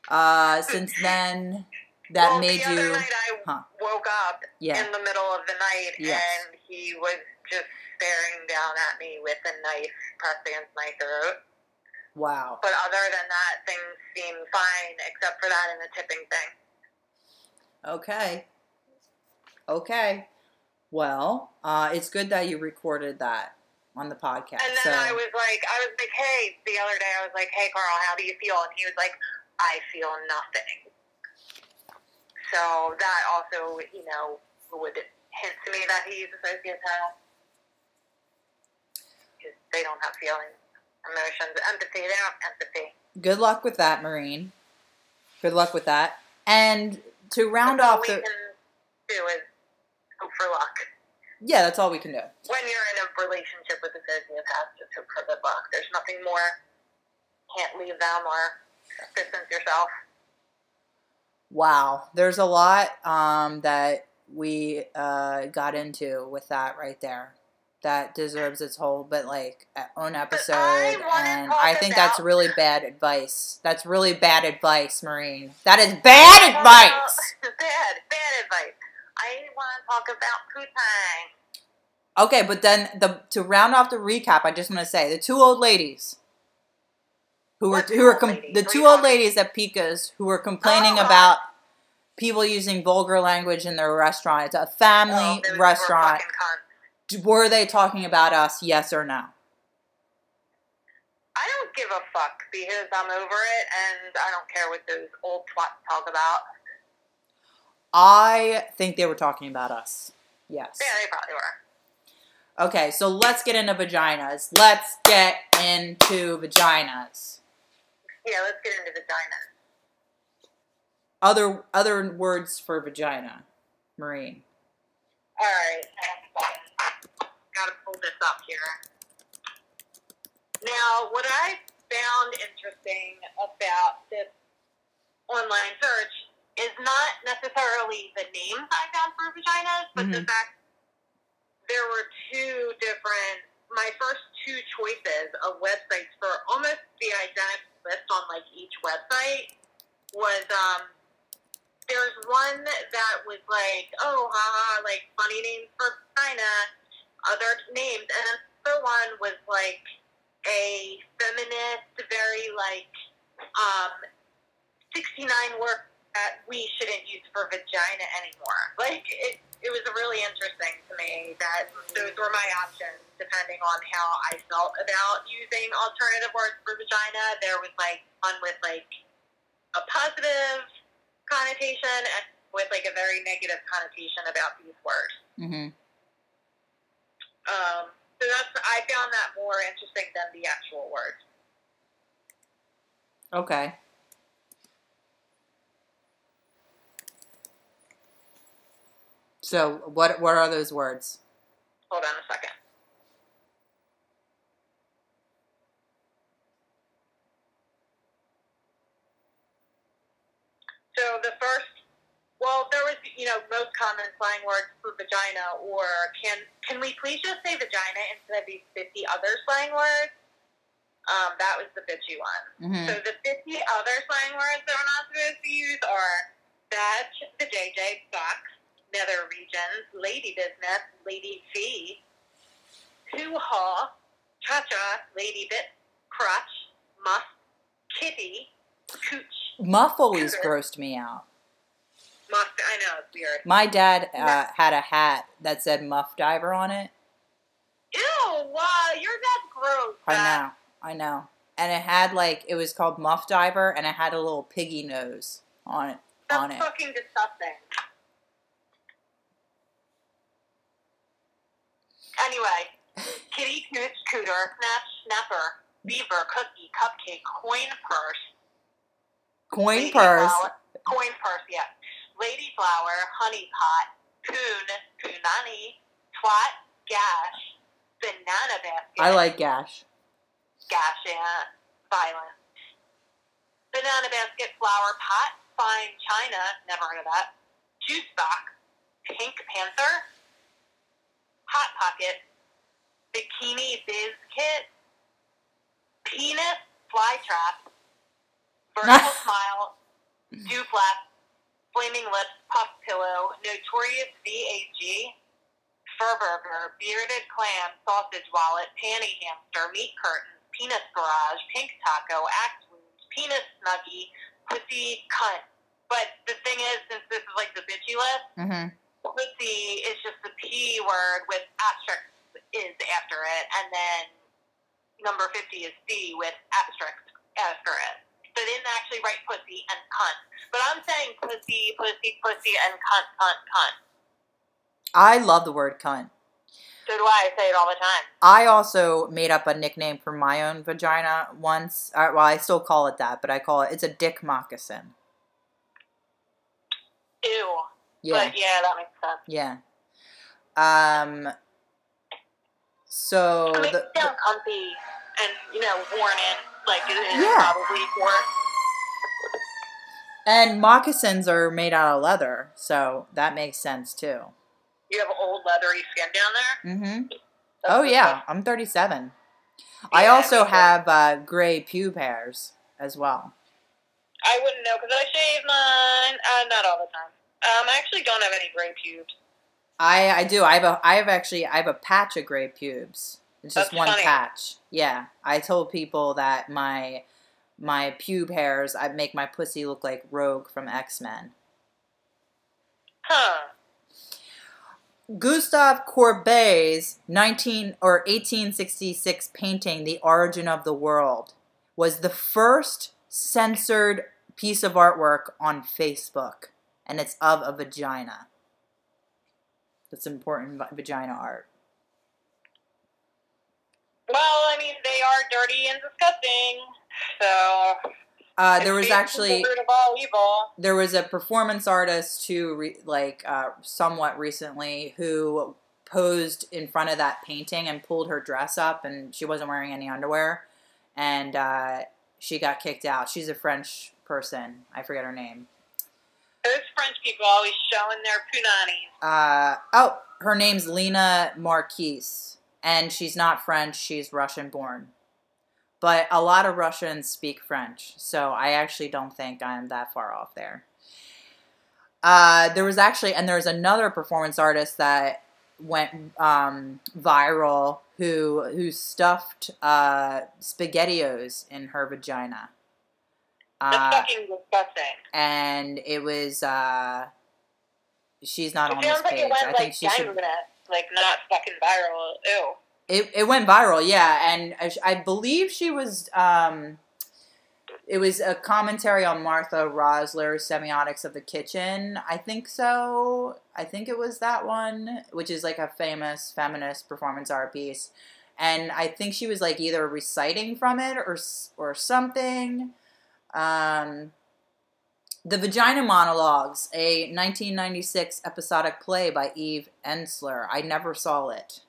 uh, since then that well, made the other you? night I Huh. woke up Yeah. in the middle of the night Yes. and he was just staring down at me with a knife pressed against my throat. Wow. But other than that, things seem fine except for that and the tipping thing. Okay. Okay. Well, uh, it's good that you recorded that on the podcast. And then so, I was like, I was like, hey, the other day I was like, hey, Carl, how do you feel? And he was like, I feel nothing. So that also, you know, would hint to me that he's a sociopath. Because they don't have feelings, emotions, empathy. They don't have empathy. good luck with that, Maureen. Good luck with that. And to round That's off the. do is hope for luck. Yeah, that's all we can do. When you're in a relationship with a sociopath, just hope for good luck. There's nothing more. Can't leave them or distance yourself. Wow. There's a lot um, that we uh, got into with that right there. That deserves its whole, but like uh, own episode, I and I think that's really bad advice. That's really bad advice, Maureen. That is bad advice. bad, bad advice. I want to talk about Putang. Okay, but then the to round off the recap, I just want to say the two old ladies who were who were com- the two old ladies at Pica's who were complaining Oh. about people using vulgar language in their restaurant. It's a family Oh, were restaurant. fucking. Were they talking about us? Yes or no? I don't give a fuck because I'm over it and I don't care what those old twats talk about. I think they were talking about us. Yes. Yeah, they probably were. Okay, so let's get into vaginas. Let's get into vaginas. Yeah, let's get into vagina. Other other words for vagina, Maureen. All right. Gotta pull this up here. Now, what I found interesting about this online search is not necessarily the names I found for vaginas, but the Mhm. fact there were two different, my first two choices of websites for almost the identical list on like each website was um there's one that was like, oh, haha, like funny names for vagina, other names, and another one was like a feminist, very like um, 69 word that we shouldn't use for vagina anymore. Like it, it was really interesting to me that those were my options depending on how I felt about using alternative words for vagina. There was like one with like a positive connotation and with like a very negative connotation about these words. Mm-hmm. Um, so that's I found that more interesting than the actual words. Okay. So what what are those words? Hold on a second. So the first, well, there was, you know, most common slang words for vagina, or can can we please just say vagina instead of these fifty other slang words? Um, that was the bitchy one. Mm-hmm. So the 50 other slang words that we're not supposed to use are batch, the JJ, sucks, nether regions, lady business, lady fee, hoo-ha, cha-cha, lady bit, crutch, muff, kitty, cooch, Muff always Cougar. grossed me out. muff, I know, it's weird. My dad uh, had a hat that said Muff Diver on it. Ew, wow, your dad's gross. I know, I know. And it had like it was called Muff Diver, and it had a little piggy nose on it. That's On it. fucking disgusting. Anyway, kitty, cooch, cooter, snap, snapper, beaver, cookie, cupcake, coin purse, Coin purse. flower- coin purse, yeah. Lady flower, honey pot, coon, poonani, twat, gash, banana basket. I like gash. gash, yeah, violent. Banana basket, flower pot, fine china, never heard of that. Juice box, pink panther, hot pocket, bikini biz kit, penis fly trap, vertical smile, duplex, flaming lips, puff pillow, notorious VAG, fur burger, bearded clam, sausage wallet, panty hamster, meat Curtain, penis garage, pink taco, axe wounds, penis snuggie, pussy cunt. But the thing is, since this is like the bitchy list, Mm-hmm. Pussy is just the P word with asterisk is after it, and then number 50 is C with asterisk after it. So they didn't actually write pussy and cunt. But I'm saying pussy, pussy, pussy, and cunt, cunt, cunt. I love the word cunt. So do I. I say it all the time. I also made up a nickname for my own vagina once. Uh, well, I still call it that, but I call it it's a dick moccasin. Ew. Yeah, But yeah, that makes sense. yeah. Um. So It makes the, comfy and, you know, worn in, like it is Yeah. probably for. and moccasins are made out of leather, so that makes sense too. You have old leathery skin down there? Mm-hmm. That's Oh yeah. I'm 37. I also have uh, gray pube hairs as well. I wouldn't know because I shave mine. Uh, not all the time. Um, I actually don't have any gray pubes. I I do. I have a I have actually I have a patch of gray pubes. It's just That's one funny. patch. Yeah. I told people that my my pube hairs I make my pussy look like Rogue from X-Men. Huh. Gustave Courbet's 19 or 1866 painting The Origin of the World was the first censored piece of artwork on Facebook and it's of a vagina. That's important vagina art. Well, I mean, they are dirty and disgusting. So Uh, there was actually the root of all evil. there was a performance artist who re- like uh, somewhat recently who posed in front of that painting and pulled her dress up and she wasn't wearing any underwear and uh, she got kicked out she's a french person i forget her name Those French people always showing their punanis. uh, oh her name's lena marquise and she's not french she's russian born but a lot of russians speak french so i actually don't think i'm that far off there uh, there was actually and there was another performance artist that went um, viral who who stuffed uh, spaghettios in her vagina. Uh, fucking disgusting. and it was uh, she's not It on this like page. it went I think like she should. like not fucking viral. Ew. It, it went viral, yeah, and I, I believe she was. Um, it was a commentary on Martha Rosler's Semiotics of the Kitchen. I think so. I think it was that one, which is like a famous feminist performance art piece, and I think she was like either reciting from it or or something. Um, the Vagina Monologues, a 1996 episodic play by Eve Ensler. I never saw it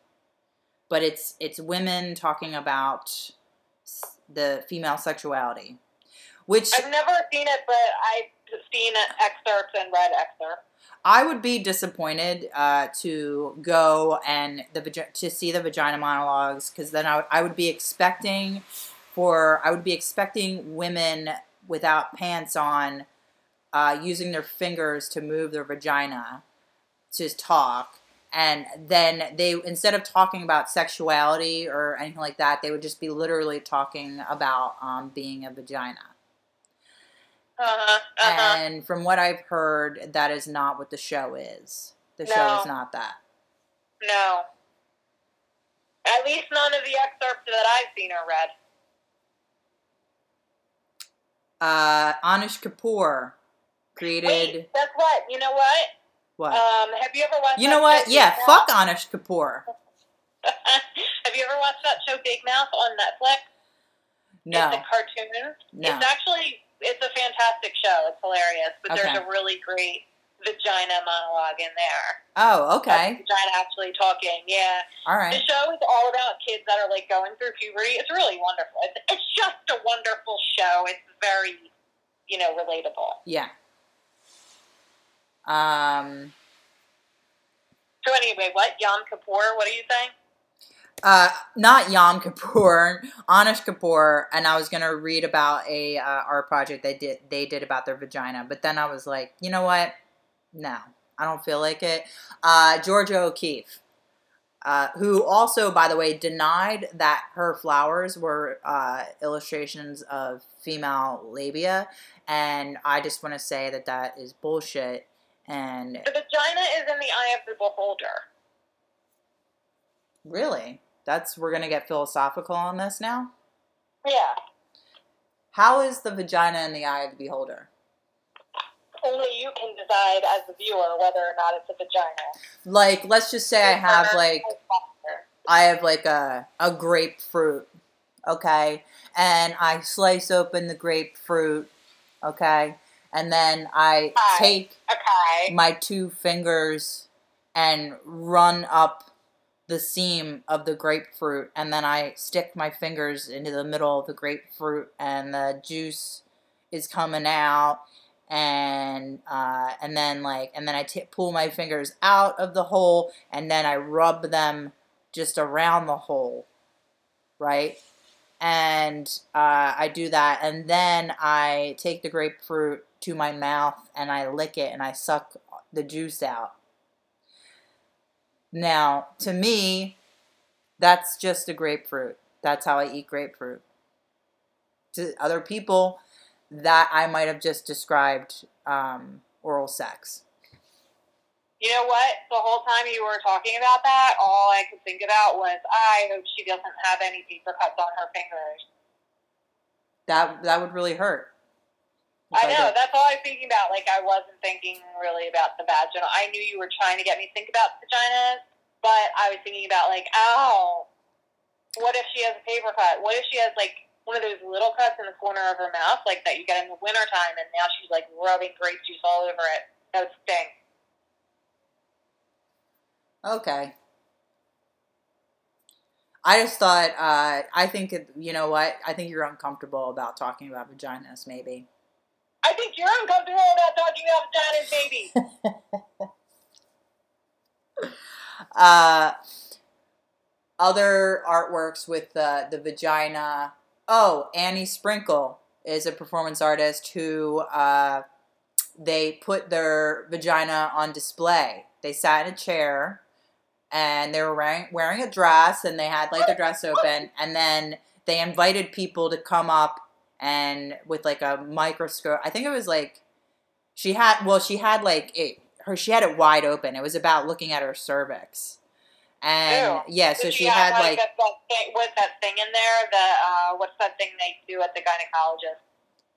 but it's it's women talking about the female sexuality, which I've never seen it, but I've seen excerpts and read excerpts. I would be disappointed uh, to go and the to see the vagina monologues because then I would, I would be expecting for I would be expecting women without pants on uh, using their fingers to move their vagina to talk and then they instead of talking about sexuality or anything like that they would just be literally talking about um, being a vagina Uh huh. Uh huh. and from what I've heard, that is not what the show is. The show is not that. No. At least none of the excerpts that I've seen are read. Uh, Anish Kapoor created Wait, that's what. You know what? what? Um, have you ever watched? you that know what? show Yeah, Big fuck Anish Kapoor. Mouth? have you ever watched that show Big Mouth on Netflix? No, It's a cartoon. no. It's actually it's a fantastic show. It's hilarious, but there's a really great vagina monologue in there. Oh, okay. Vagina actually talking. Yeah. All right. The show is all about kids that are like going through puberty. It's really wonderful. It's, it's just a wonderful show. It's very, you know, relatable. Yeah. Um. So anyway, what Yom Kippur? What are you saying? Uh, not Yom Kippur, Anish Kapoor, and I was gonna read about a uh, art project they did they did about their vagina, but then I was like, you know what? No, I don't feel like it. Uh, Georgia O'Keeffe, uh, who also, by the way, denied that her flowers were uh, illustrations of female labia, and I just want to say that that is bullshit. And The vagina is in the eye of the beholder. really, that's we're gonna get philosophical on this now. Yeah. How is the vagina in the eye of the beholder? Only you can decide as a viewer whether or not it's a vagina. Like, let's just say I have like I have like a a grapefruit, okay, and I slice open the grapefruit, okay, and then I Hi. take Okay. my two fingers and run up the seam of the grapefruit and then I stick my fingers into the middle of the grapefruit and the juice is coming out and uh, and then like and then I t- pull my fingers out of the hole and then I rub them just around the hole right and uh, I do that and then I take the grapefruit to my mouth and I lick it and I suck the juice out now, to me, that's just a grapefruit. That's how I eat grapefruit. To other people, that I might have just described um, oral sex. You know what? The whole time you were talking about that, all I could think about was, I hope she doesn't have any paper cuts on her fingers. That that would really hurt. I know. did. That's all I was thinking about. Like, I wasn't thinking really about the vaginal. I knew you were trying to get me to think about vaginas, but I was thinking about, like, oh, what if she has a paper cut? What if she has, like, one of those little cuts in the corner of her mouth, like that you get in the wintertime, and now she's, like, rubbing grape juice all over it? That would stink. Okay. I just thought. Uh, I think it, you know what. I think you're uncomfortable about talking about vaginas. Maybe. I think you're uncomfortable about talking about vaginas, maybe. uh, other artworks with the the vagina. Oh, Annie Sprinkle is a performance artist who uh, they put their vagina on display. They sat in a chair and they were wearing wearing a dress, and they had like the dress open, and then they invited people to come up and with like a microscope. I think it was like she had well, she had like it her she had it wide open. It was about looking at her cervix. And Ew. yeah, so Did she had like that, that thing, what's that thing in there? The uh, what's that thing they do at the gynecologist?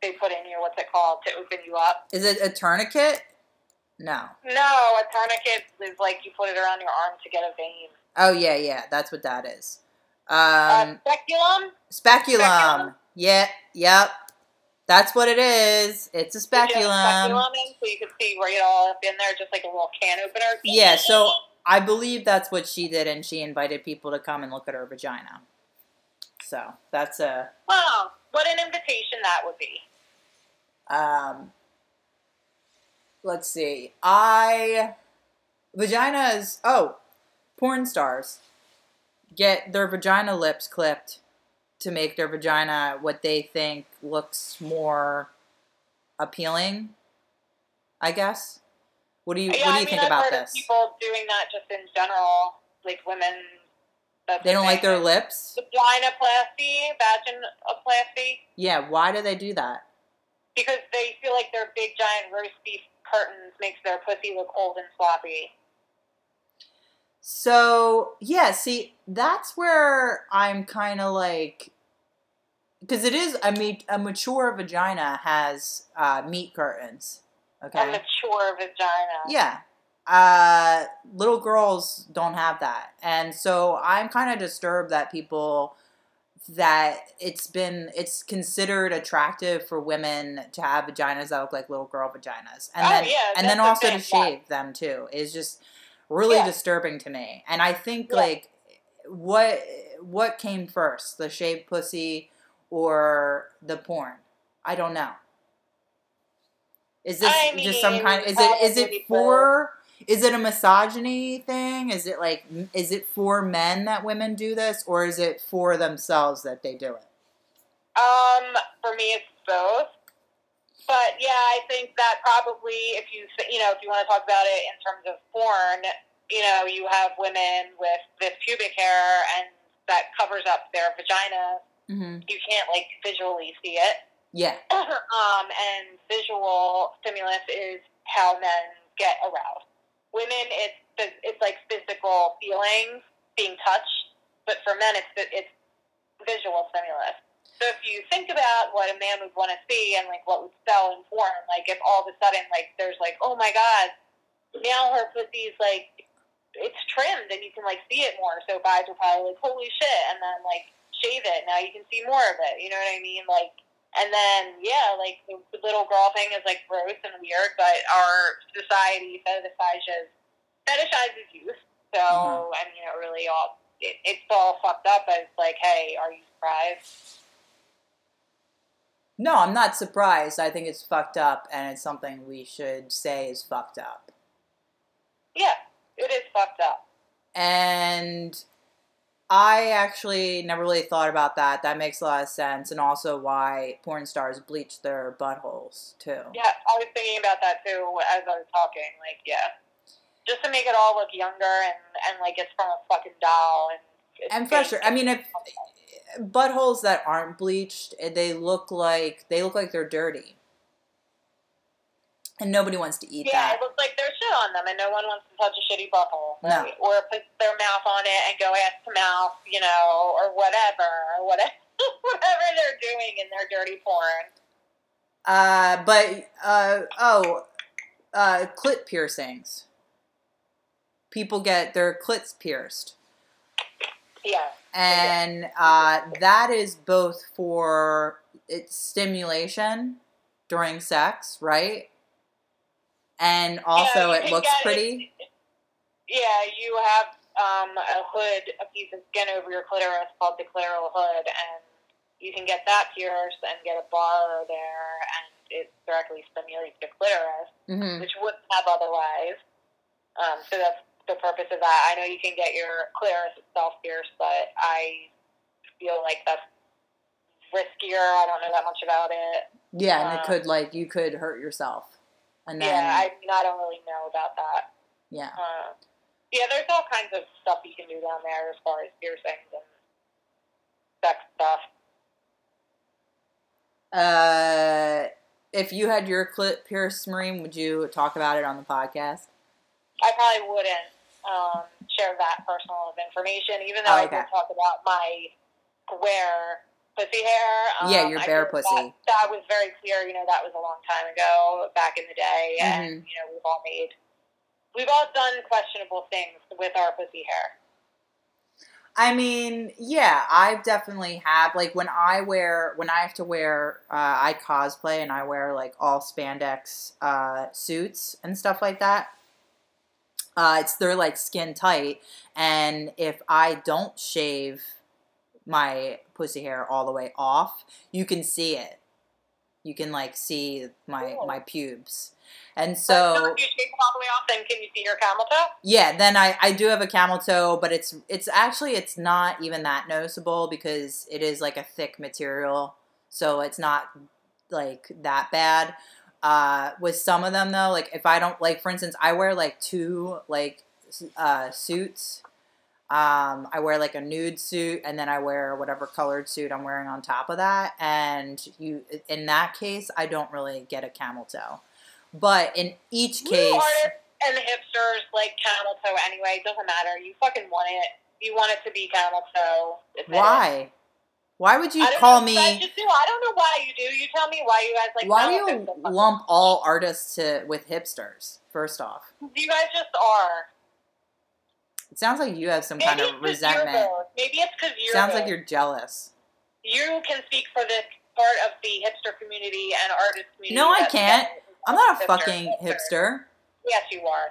They put in you. What's it called to open you up? is it a tourniquet? No. No, a tourniquet is like you put it around your arm to get a vein. Oh yeah, yeah, that's what that is. uh, Um speculum. speculum. speculum? Yeah, yep. That's what it is. It's a Did you have speculum. speculum in so you could see right all up in there, just like a little can opener. Yeah, so I believe that's what she did, and she invited people to come and look at her vagina. So that's a Wow, what an invitation that would be. um. Let's see. I vaginas. Oh, porn stars get their vagina lips clipped to make their vagina what they think looks more appealing. I guess. What do you yeah, What do I you mean, think I've about this? People doing that just in general, like women. They don't like their lips. Vaginoplasty, vaginoplasty, Yeah. Why do they do that? because they feel like their big giant roast beef curtains makes their pussy look old and sloppy. So yeah, see, that's where I'm kind of like, because it is a meat, a mature vagina has uh, meat curtains. A mature vagina. Yeah. Uh, little girls don't have that, and so I'm kind of disturbed that people that it's been it's considered attractive for women to have vaginas that look like little girl vaginas, and Oh, then yeah, and then also to thing, yeah. shave them too is just really Yeah. disturbing to me. And I think like what what came first, the shaved pussy or the porn? I don't know. Is this I just some mean, kind? Is it is it for? Is it a misogyny thing? Is it like is it for men that women do this, or is it for themselves that they do it? Um, for me, it's both. But yeah, I think that probably if you you know if you want to talk about it in terms of porn, you know, you have women with this pubic hair and that covers up their vagina. Mm-hmm. You can't like visually see it. Yeah. um, and visual stimulus is how men get aroused. Women, it's it's like physical feelings, being touched, but for men, it's it's visual stimulus. So if you think about what a man would want to see and like what would sell in porn, like if all of a sudden like there's like oh my god, now her pussy's like it's trimmed and you can like see it more, so guys are probably like holy shit, and then like shave it. Now you can see more of it. You know what I mean? Like and then, yeah, like the, little girl thing is like gross and weird, but our society fetishizes fetishizes youth. So Mhm. I mean, it really all it, it's all fucked up. But it's like, hey, are you surprised? No, I'm not surprised. I think it's fucked up, and it's something we should say is fucked up. Yeah, it is fucked up. And I actually never really thought about that. That makes a lot of sense, and also why porn stars bleach their buttholes too. Yeah, I was thinking about that too as I was talking. Like, yeah, just to make it all look younger and and like it's from a fucking doll and. It's And fresher. I mean, if buttholes that aren't bleached, eh, they look like they look like they're dirty, and nobody wants to eat Yeah, that. it looks like there's shit on them, and no one wants to touch a shitty. No. right? Or put their mouth on it and go ass to mouth, you know, or whatever, or whatever, whatever they're doing in their dirty porn. Uh, but uh, oh, uh, clit piercings. People get their clits pierced. Yeah. and uh, that is both for its stimulation during sex, right? And also, you it looks pretty. Yeah, you have um, a hood, a piece of skin over your clitoris called the clitoral hood, and you can get that pierced and get a bar there, and it directly stimulates the clitoris. hmm which wouldn't have otherwise. Um, so that's the purpose of that. I know you can get your clitoris itself pierced, but I feel like that's riskier. I don't know that much about it. Yeah, and it Uh, could like you could hurt yourself, and then yeah, I mean, I don't really know about that. yeah. Uh, Yeah, there's all kinds of stuff you can do down there as far as piercings and sex stuff. Uh, if you had your clit pierced, Maureen, would you talk about it on the podcast? I probably wouldn't um, share that personal information, even though Oh, I okay. did talk about my square pussy hair. Um, Yeah, your bare pussy. That, that was very clear. You know, that was a long time ago, back in the day, Mm-hmm. and you know, we've all made, we've all done questionable things with our pussy hair. I mean, yeah, I've definitely have. Like when I wear, when I have to wear, uh, I cosplay and I wear like all spandex uh, suits and stuff like that. Uh, it's they're like skin tight, and if I don't shave my pussy hair all the way off, you can see it. You can like see my Cool. my pubes, and so so if you shave all the way off, then can you see your camel toe? yeah, then I, I do have a camel toe, but it's it's actually it's not even that noticeable because it is like a thick material, so it's not like that bad. Uh, with some of them though, like if I don't like, for instance, I wear like two like uh, suits. Um, I wear like a nude suit, and then I wear whatever colored suit I'm wearing on top of that. And you, in that case, I don't really get a camel toe. But in each case, artists and hipsters like camel toe anyway. It doesn't matter. You fucking want it. You want it to be camel toe. Why? Why would you call know, me? just do. I don't know why you do. You tell me why you guys like. Why do you toe so much. lump all artists to with hipsters? First off, You guys just are. It sounds like you have some Maybe kind of resentment. Maybe it's because you're. Sounds like you're jealous. You can speak for this part of the hipster community and artist community. No, I can't. I'm not a hipster. fucking hipster. Yes, you are.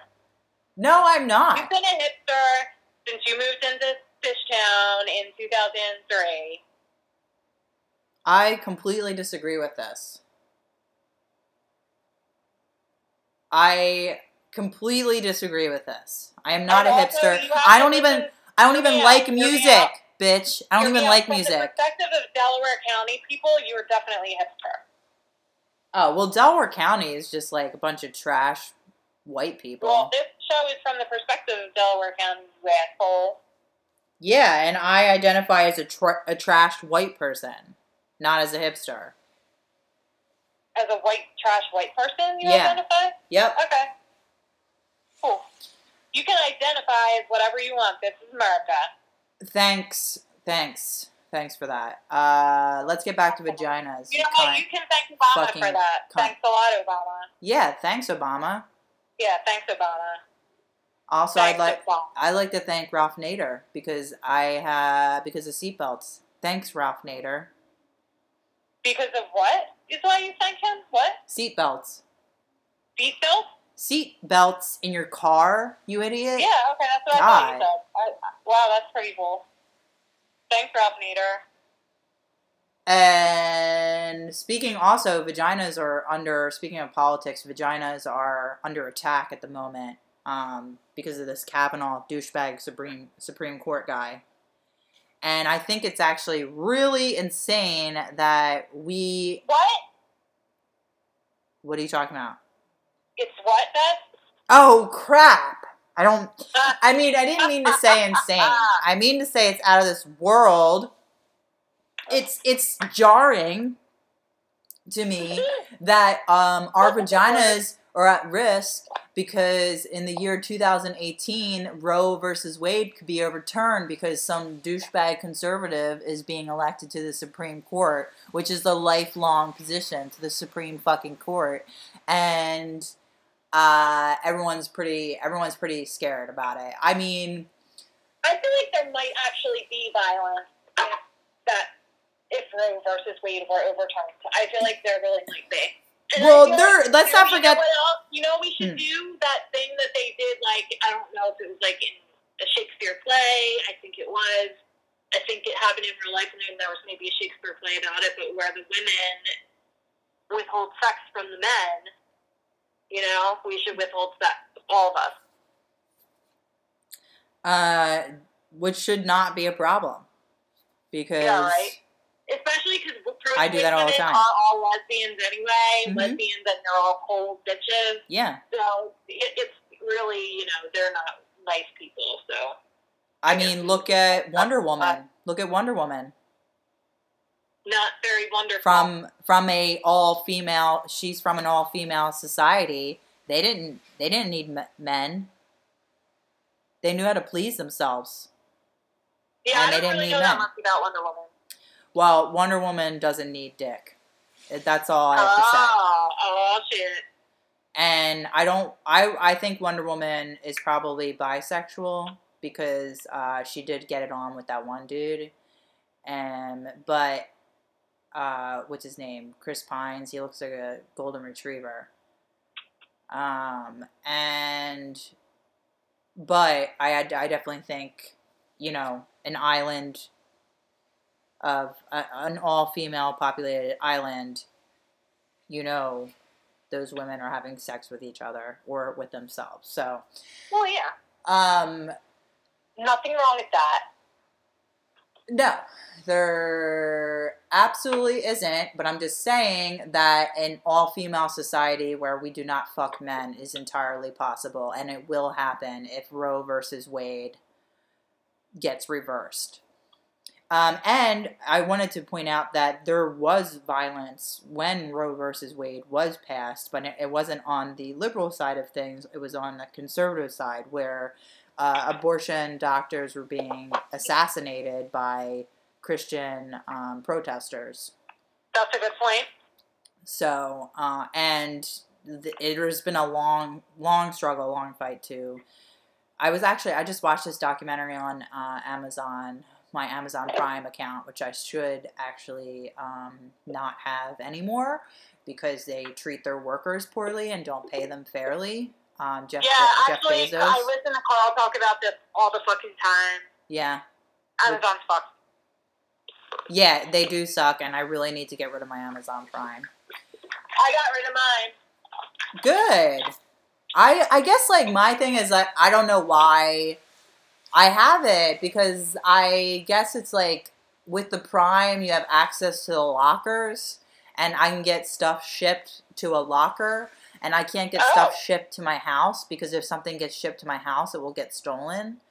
No, I'm not. You've been a hipster since you moved into Fishtown in 2003. I completely disagree with this. I completely disagree with this. I am not a And also, hipster. I don't even. I don't even like out, music, bitch. I don't even like From music. the perspective of Delaware County people, you are definitely a hipster. Oh well, Delaware County is just like a bunch of trash white people. Well, this show is from the perspective of Delaware County, you asshole. Yeah, and I identify as a, tra- a trashed white person, not as a hipster. As a white, trash white person, you Yeah. identify? Yep. Okay. Cool. You can identify as whatever you want. This is America. Thanks. Thanks. Thanks for that. Uh, let's get back to vaginas. You know what? You can thank Obama for that. Thanks a lot, Obama. yeah, thanks, Obama. Yeah, thanks, Obama. Also, thanks, I'd like Obama. I like to thank Ralph Nader because I have because of seatbelts. Thanks, Ralph Nader. Because of what? Is why you thank him? What? Seatbelts. Seatbelts. Seatbelt? Seatbelts in your car, you idiot. Yeah, okay, that's what I thought you said. I, wow, that's pretty cool. Thanks, Ralph Nader. And speaking also, vaginas are under, speaking of politics, vaginas are under attack at the moment um, because of this Kavanaugh douchebag Supreme, Supreme Court guy. And I think it's actually really insane that we. What? What are you talking about? It's what, Beth? Oh, crap! I don't. I mean, I didn't mean to say insane. I mean to say it's out of this world. It's it's jarring to me that um, our vaginas are at risk because in the year 2018, Roe versus Wade could be overturned because some douchebag conservative is being elected to the Supreme Court, which is the lifelong position to the Supreme fucking Court, and uh, everyone's pretty everyone's pretty scared about it. I mean, I feel like there might actually be violence if that if Roe versus Wade were overturned. I feel like there really might be. And Well, there- like- let's you know- not you forget- know what else? You know, we should Hmm. do that thing that they did. Like I don't know if it was like in a Shakespeare play. I think it was. I think it happened in real life, and then there was maybe a Shakespeare play about it, but where the women withhold sex from the men. You know, we should withhold sex, all of us. uh, which should not be a problem because Yeah, right. Especially because I do that all the time. are all lesbians anyway. Mhm. Lesbians and they're all cold bitches. yeah, So it, it's really, you know, they're not nice people. So I mean, look at Wonder Woman. Look at Wonder Woman. Not very wonderful. From from a all female, she's from an all female society. They didn't they didn't need men. They knew how to please themselves. yeah, and I they didn't really need know men. that much about Wonder Woman. Well, Wonder Woman doesn't need dick. That's all I have to say. Oh, oh shit. and I don't. I I think Wonder Woman is probably bisexual because uh, she did get it on with that one dude, and but uh, what's his name? Chris Pines. He looks like a golden retriever. Um, and but I I definitely think you know an island of a, an all female populated island. You know those women are having sex with each other or with themselves. So, Well, yeah, um, nothing wrong with that. No, there absolutely isn't. But I'm just saying that an all female society where we do not fuck men is entirely possible, and it will happen if Roe versus Wade gets reversed. Um, and I wanted to point out that there was violence when Roe versus Wade was passed, but it, it wasn't on the liberal side of things. It was on the conservative side, where uh, abortion doctors were being assassinated by Christian um, protesters. That's a good point. So, uh, and th- it has been a long, long struggle, long fight too. I was actually, I just watched this documentary on uh, Amazon, my Amazon Prime account, which I should actually um, not have anymore because they treat their workers poorly and don't pay them fairly. Um, Jeff, yeah, Jeff actually, Bezos. I listen to Carl talk about this all the fucking time. yeah. Amazon's fucked. Yeah, they do suck, and I really need to get rid of my Amazon Prime. I got rid of mine. Good. I I guess like my thing is like I don't know why I have it because I guess it's like with the Prime you have access to the lockers and I can get stuff shipped to a locker and I can't get stuff Oh. shipped to my house because if something gets shipped to my house it will get stolen.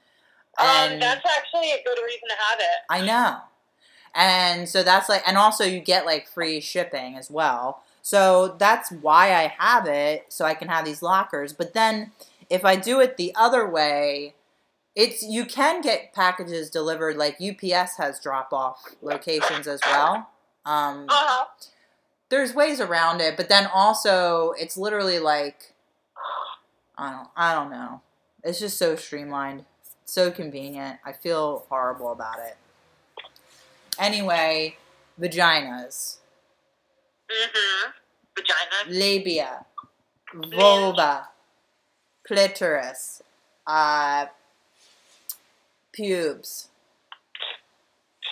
Um, And- that's actually a good reason to have it. I know. And so that's like, and also you get like free shipping as well. So that's why I have it, so I can have these lockers. But then if I do it the other way, it's you can get packages delivered. Like UPS has drop off locations as well. Um, Uh huh. There's ways around it, but then also it's literally like I don't I don't know. It's just so streamlined, so convenient. I feel horrible about it. Anyway, vaginas, Mm-hmm. Vagina. labia, vulva, clitoris, uh, pubes,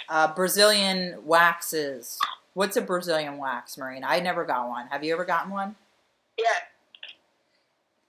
uh, Brazilian waxes. What's a Brazilian wax, Marina? I never got one. Have you ever gotten one? Yeah.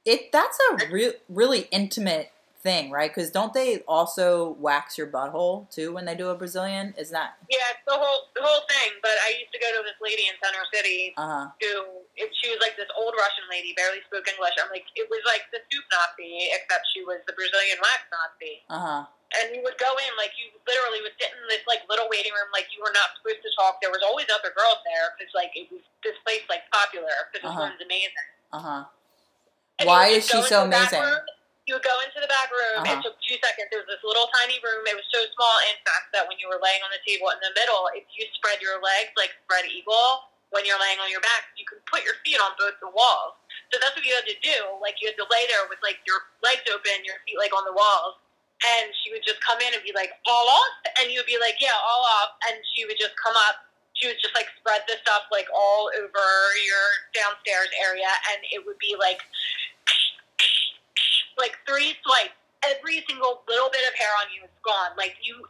It that's a re- really intimate thing, right? Because don't they also wax your butthole too when they do a Brazilian? Is that Yeah, it's the whole the whole thing. But I used to go to this lady in Center City uh huh who if she was like this old Russian lady, barely spoke English. I'm like, it was like the soup Nazi, except she was the Brazilian wax Nazi. uh huh And you would go in, like you literally would sit in this like little waiting room, like you were not supposed to talk. There was always other girls there because like it was this place like popular because this Uh-huh. one's amazing. uh huh. And Why is she so into the back amazing? room, you would go into the back room. Uh-huh. It took two seconds. It was this little tiny room. It was so small, in fact, that when you were laying on the table in the middle, if you spread your legs like spread eagle when you're laying on your back, you could put your feet on both the walls. So that's what you had to do. Like you had to lay there with like your legs open, your feet like on the walls. And she would just come in and be like, all off? And you would be like, yeah, all off. And she would just come up. She would just like spread the stuff like all over your downstairs area. And it would be like, like three swipes. Every single little bit of hair on you is gone. Like you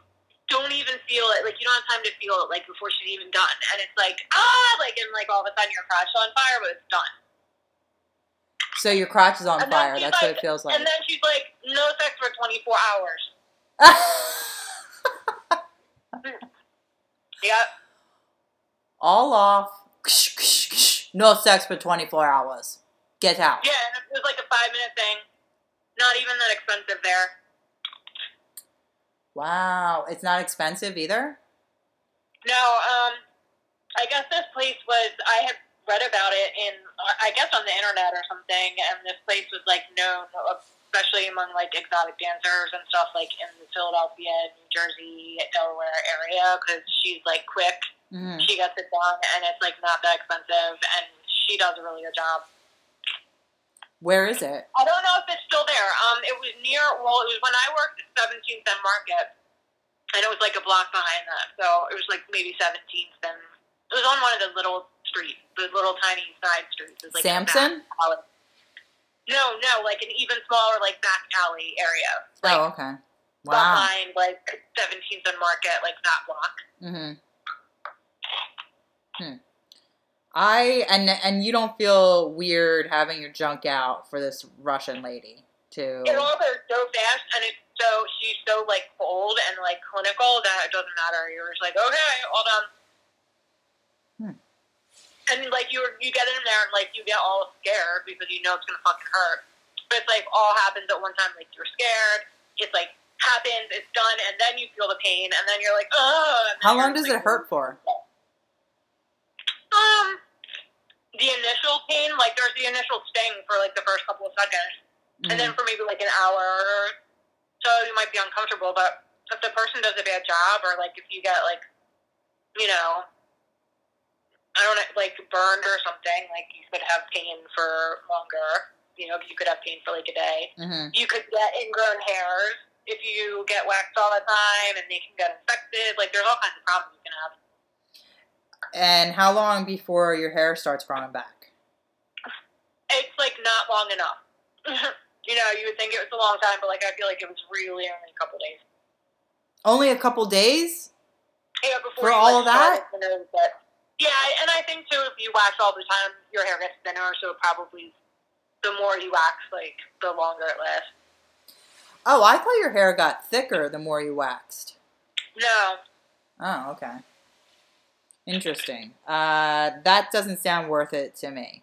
don't even feel it. Like you don't have time to feel it. Like before she's even done. And it's like ah, like and like all of a sudden your crotch on fire, but it's done. So your crotch is on And fire. That's what it feels like. And then she's like, no sex for 24 hours. Yep. All off. No sex for 24 hours. Get out. Yeah, and it was like a five minute thing. not even that expensive there. Wow, it's not expensive either. No, um, I guess this place was. I had read about it in, I guess, on the internet or something, and this place was like known, especially among like exotic dancers and stuff, like in the Philadelphia, New Jersey, Delaware area, because she's like quick. hmm She gets it done, and it's like not that expensive, and she does a really good job. Where is it? I don't know if it's still there. Um, it was near. Well, it was when I worked at 17th and Market, and it was like a block behind that. So it was like maybe 17th, and it was on one of the little streets, the little tiny side streets. Was like Sansom? No, no, like an even smaller like back alley area, like oh, okay. Wow. behind like 17th and Market, like that block. hmm Hmm. I and and you don't feel weird having your junk out for this Russian lady to. It all goes so fast, and it's so she's so like cold and like clinical that it doesn't matter. You're just like, okay, all done. Hmm. And like you you get in there and like you get all scared because you know it's gonna fucking hurt. But it's like all happens at one time. Like you're scared. It's like happens. It's done, and then you feel the pain, and then you're like, oh. How long does it hurt for? Um, the initial pain, like there's the initial sting for like the first couple of seconds, and then Mhm. for maybe like an hour or so you might be uncomfortable but if the person does a bad job or like if you get like you know i don't know like burned or something like you could have pain for longer you know you could have pain for like a day Mhm. you could get ingrown hairs if you get waxed all the time and they can get infected like there's all kinds of problems you can have And how long before your hair starts growing back? it's like not long enough you know you would think it was a long time but like i feel like it was really only a couple days Only a couple days? Yeah, before For all of that? Start to notice it. Yeah, and I think too, if you wax all the time, your hair gets thinner. So probably, the more you wax, like the longer it lasts. Oh, I thought your hair got thicker the more you waxed. No, Oh, okay. Interesting. Uh, that doesn't sound worth it to me.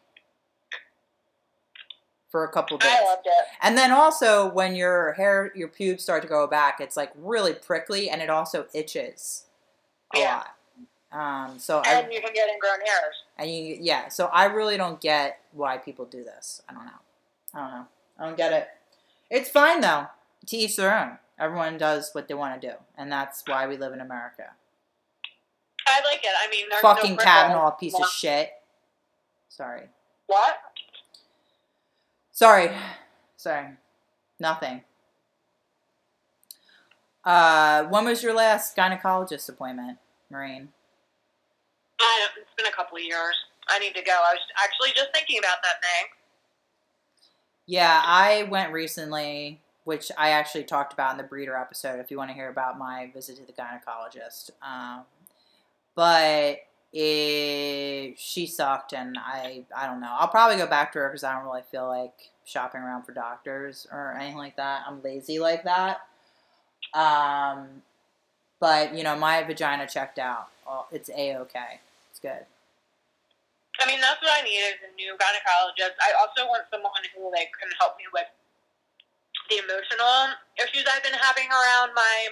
For a couple days. I loved it. And then also when your hair, your pubes start to go back, it's like really prickly and it also itches a Yeah. lot. Um, so And I, you can get ingrown hairs. and you, yeah, so I really don't get why people do this. I don't know. I don't know. I don't get it. It's fine though. To each their own. Everyone does what they want to do, and that's why we live in America. I like it. I mean, Fucking no. Kavanaugh, piece Yeah. of shit. Sorry. What? Sorry. Sorry. Nothing. Uh, when was your last gynecologist appointment, Maureen? I, it's been a couple of years. I need to go. I was actually just thinking about that thing. Yeah, I went recently, which I actually talked about in the breeder episode. If you want to hear about my visit to the gynecologist, um, but it, she sucked, and I I don't know. I'll probably go back to her because I don't really feel like shopping around for doctors or anything like that. I'm lazy like that. Um, but you know, my vagina checked out. It's a okay. It's good. I mean, that's what I need is a new gynecologist. I also want someone who like can help me with the emotional issues I've been having around my,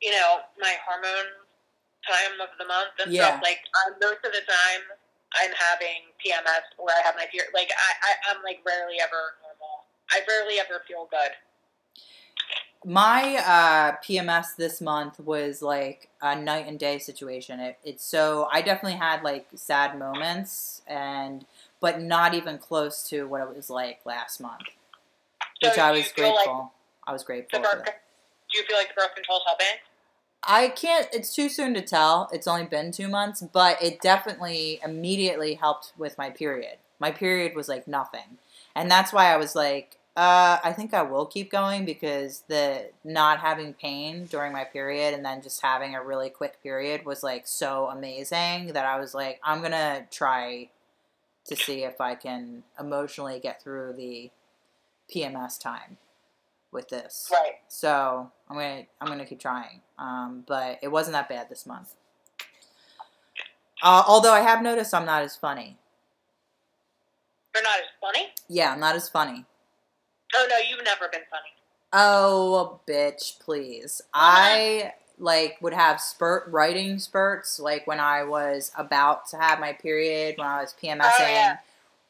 you know, my hormone time of the month and Yeah. stuff. Like um, most of the time, I'm having PMS where I have my period. Like I, I, I'm like rarely ever normal. I rarely ever feel good. My uh, PMS this month was like a night and day situation. It, it's so I definitely had like sad moments and but not even close to what it was like last month, So which I was feel like grateful. I was grateful. birth, For that. do you feel like the birth control's helping? I can't. It's too soon to tell. It's only been two months, but it definitely immediately helped with my period. My period was like nothing, and that's why I was like, uh, I think I will keep going because the not having pain during my period and then just having a really quick period was like so amazing that I was like, I'm gonna try to see if I can emotionally get through the PMS time with this. Right. So I'm gonna I'm gonna keep trying. Um, but it wasn't that bad this month. Uh, although I have noticed I'm not as funny. They're not as funny. Yeah, I'm not as funny. Oh no, you've never been funny. Oh, bitch, please. I like would have spurt writing spurts like when I was about to have my period, when I was PMSing. Oh, yeah.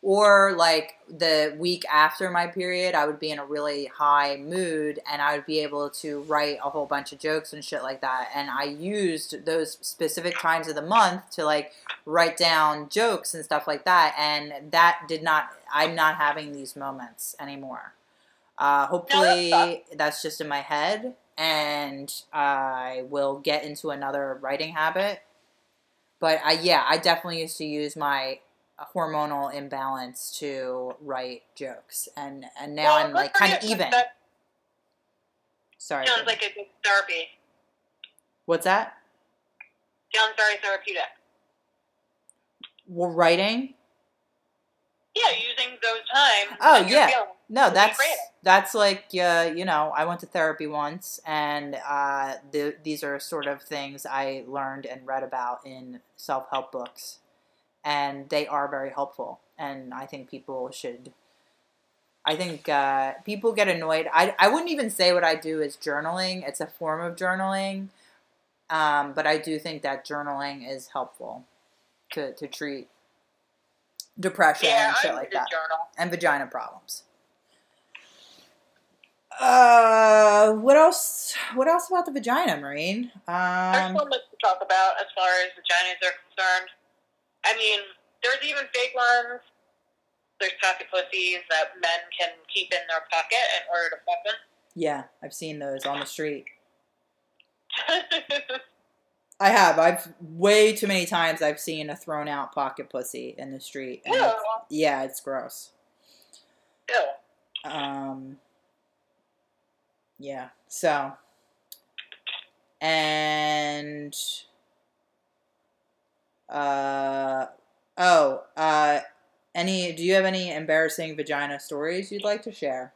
Or like the week after my period, I would be in a really high mood and I would be able to write a whole bunch of jokes and shit like that. And I used those specific times of the month to like write down jokes and stuff like that. And that did not, I'm not having these moments anymore. Uh, hopefully, sucks. that's just in my head, and I will get into another writing habit. But I, yeah, I definitely used to use my hormonal imbalance to write jokes, and and now Well, I'm like kind of even. That Sorry. sounds like a good therapy. What's that? Sounds very therapeutic. Well, writing? Yeah, using those times. Oh, yeah. feeling- No, that's that's like uh, you know I went to therapy once, and uh, the, these are sort of things I learned and read about in self help books, and they are very helpful. And I think people should. I think uh, people get annoyed. I I wouldn't even say what I do is journaling. It's a form of journaling, um, but I do think that journaling is helpful to to treat depression Yeah, and shit like that journal. and vagina problems. Uh, what else? What else about the vagina, Maureen? There's Um, so much to talk about as far as vaginas are concerned. I mean, there's even fake ones. There's pocket pussies that men can keep in their pocket in order to fuck them. yeah, I've seen those on the street. I have. I've way too many times. I've seen a thrown out pocket pussy in the street. And Ew. it's- yeah, it's gross. Ew. Um, yeah. So, and uh, oh, uh, any? Do you have any embarrassing vagina stories you'd like to share?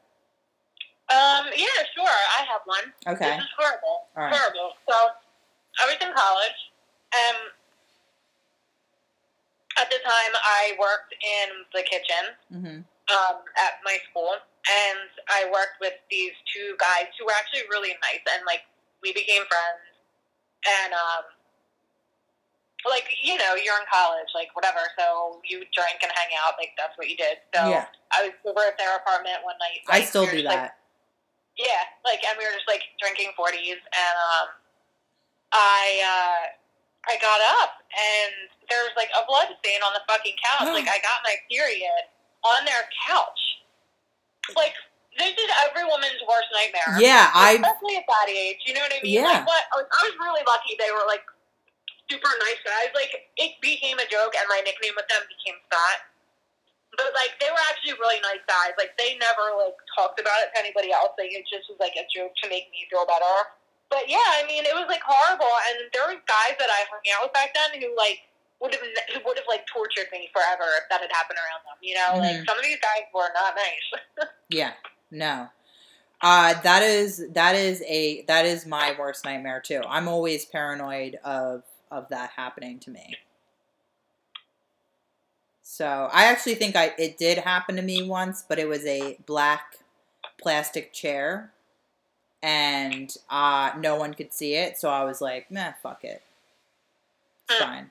Um, yeah, sure. I have one. Okay. This is horrible. All right. Horrible. So, I was in college. Um, at the time, I worked in the kitchen Mm-hmm. Um, at my school, and I worked with these two guys who were actually really nice, and like we became friends. And um, like you know, you're in college, like whatever, so you drink and hang out, like that's what you did. So Yeah. I was over at their apartment one night. I still we do just, like, that. yeah, like, and we were just like drinking forties, and um, I uh, I got up, and there was like a blood stain on the fucking couch. like, I got my period on their couch. Like, this is every woman's worst nightmare. Yeah, I. especially at that age. You know what I mean? Yeah. Like, what? Like, I was really lucky. They were like super nice guys. Like, it became a joke, and my nickname with them became Scott. But like, they were actually really nice guys. Like, they never like talked about it to anybody else. Like, it just was like a joke to make me feel better. But yeah, I mean, it was like horrible. And there were guys that I hung out with back then who like would have who would have like tortured me forever if that had happened around them. You know, like Mhm. some of these guys were not nice. Yeah. No. Uh, that is that is a that is my worst nightmare too. I'm always paranoid of of that happening to me. So I actually think I it did happen to me once, but it was a black plastic chair, and uh, no one could see it. So I was like, "Nah, fuck it, it's Hmm. fine."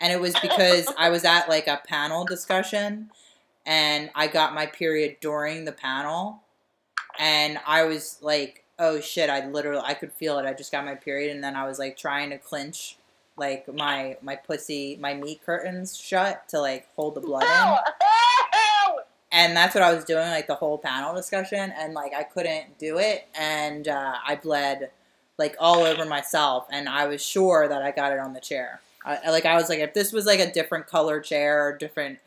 And it was because I was at like a panel discussion, and I got my period during the panel, and I was like, "Oh shit!" I literally I could feel it. I just got my period, and then I was like trying to clinch like my my pussy my meat curtains shut to like hold the blood in and that's what I was doing, like the whole panel discussion, and like I couldn't do it, and uh, I bled like all over myself, and I was sure that I got it on the chair. I, like I was like, if this was like a different color chair or different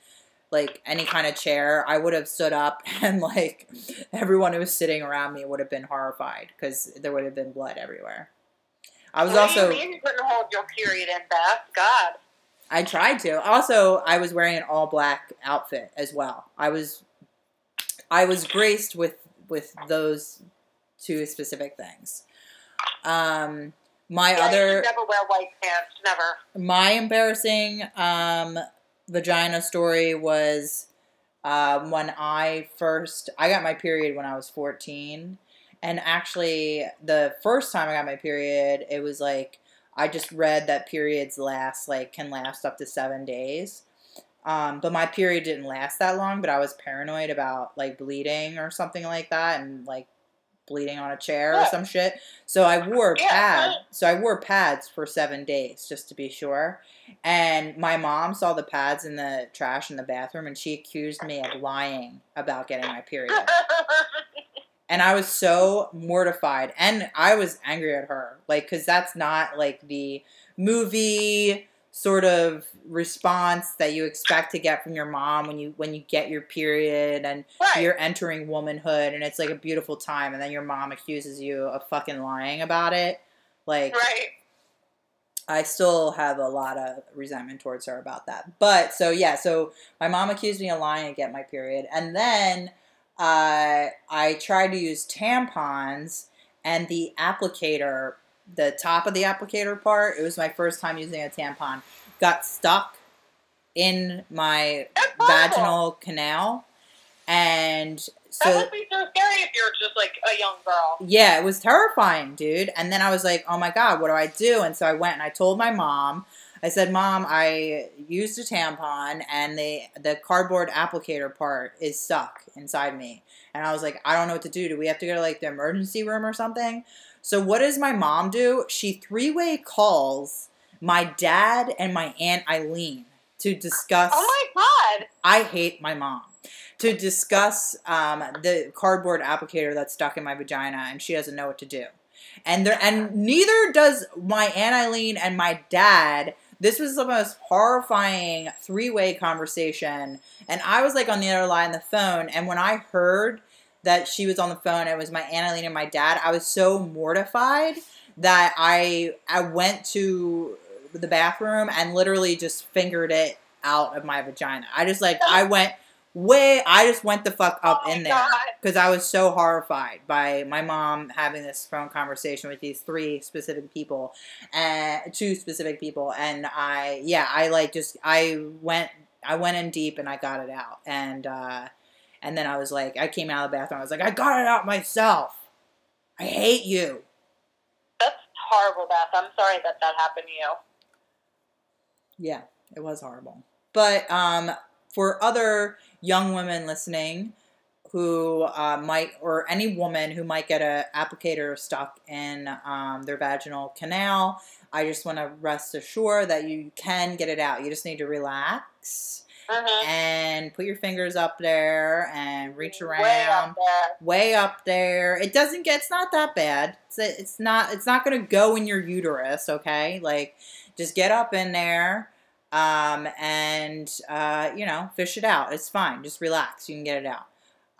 like any kind of chair, I would have stood up, and like everyone who was sitting around me would have been horrified because there would have been blood everywhere. I was What also. do you mean you couldn't hold your period in, Beth? God. I tried to. Also, I was wearing an all black outfit as well. I was I was graced with with those two specific things. Um my Yeah, other never wear white pants. Never. my embarrassing um vagina story was Um, when I first, I got my period when I was 14. And actually, the first time I got my period, it was like, I just read that periods last, like, can last up to seven days. Um, but my period didn't last that long, but I was paranoid about, like, bleeding or something like that and, like, bleeding on a chair or some shit. So I wore a Yeah, pad. right. So I wore pads for seven days just to be sure. And my mom saw the pads in the trash in the bathroom and she accused me of lying about getting my period. And I was so mortified and I was angry at her. Like, because that's not like the movie sort of response that you expect to get from your mom when you when you get your period and right. you're entering womanhood and it's like a beautiful time and then your mom accuses you of fucking lying about it like right. i still have a lot of resentment towards her about that but so yeah so my mom accused me of lying to get my period and then uh, i tried to use tampons and the applicator the top of the applicator part it was my first time using a tampon got stuck in my vaginal canal and That so would be so scary if you're just like a young girl. yeah it was terrifying dude and then i was like oh my god what do i do? And so i went and i told my mom i said mom i used a tampon and the the cardboard applicator part is stuck inside me. And i was like i don't know what to do. Do we have to go to like the emergency room or something so what does my mom do she three-way calls my dad and my aunt eileen to discuss Oh my god. I hate my mom to discuss um, the cardboard applicator that's stuck in my vagina, and she doesn't know what to do. And there, and neither does my Aunt Eileen and my dad. This was the most horrifying three-way conversation, and I was like on the other line of the phone. And when I heard that she was on the phone, it was my Aunt Eileen and my dad. I was so mortified that I I went to the bathroom and literally just fingered it out of my vagina. I just like I went way I just went the fuck up Oh in there because I was so horrified by my mom having this phone conversation with these three specific people and two specific people and I yeah I like just I went I went in deep and I got it out and uh and then I was like I came out of the bathroom I was like I got it out myself I hate you That's horrible, Beth. I'm sorry that that happened to you. Yeah, it was horrible. But um, for other young women listening who uh, might, or any woman who might get a applicator stuck in um, their vaginal canal, I just want to rest assured that you can get it out. You just need to relax Mm-hmm. and put your fingers up there and reach around Way up there. way up there. It doesn't get. It's not that bad. It's it's not. It's not going to go in your uterus. Okay, like just get up in there, um, and uh, you know, fish it out. It's fine. Just relax. You can get it out.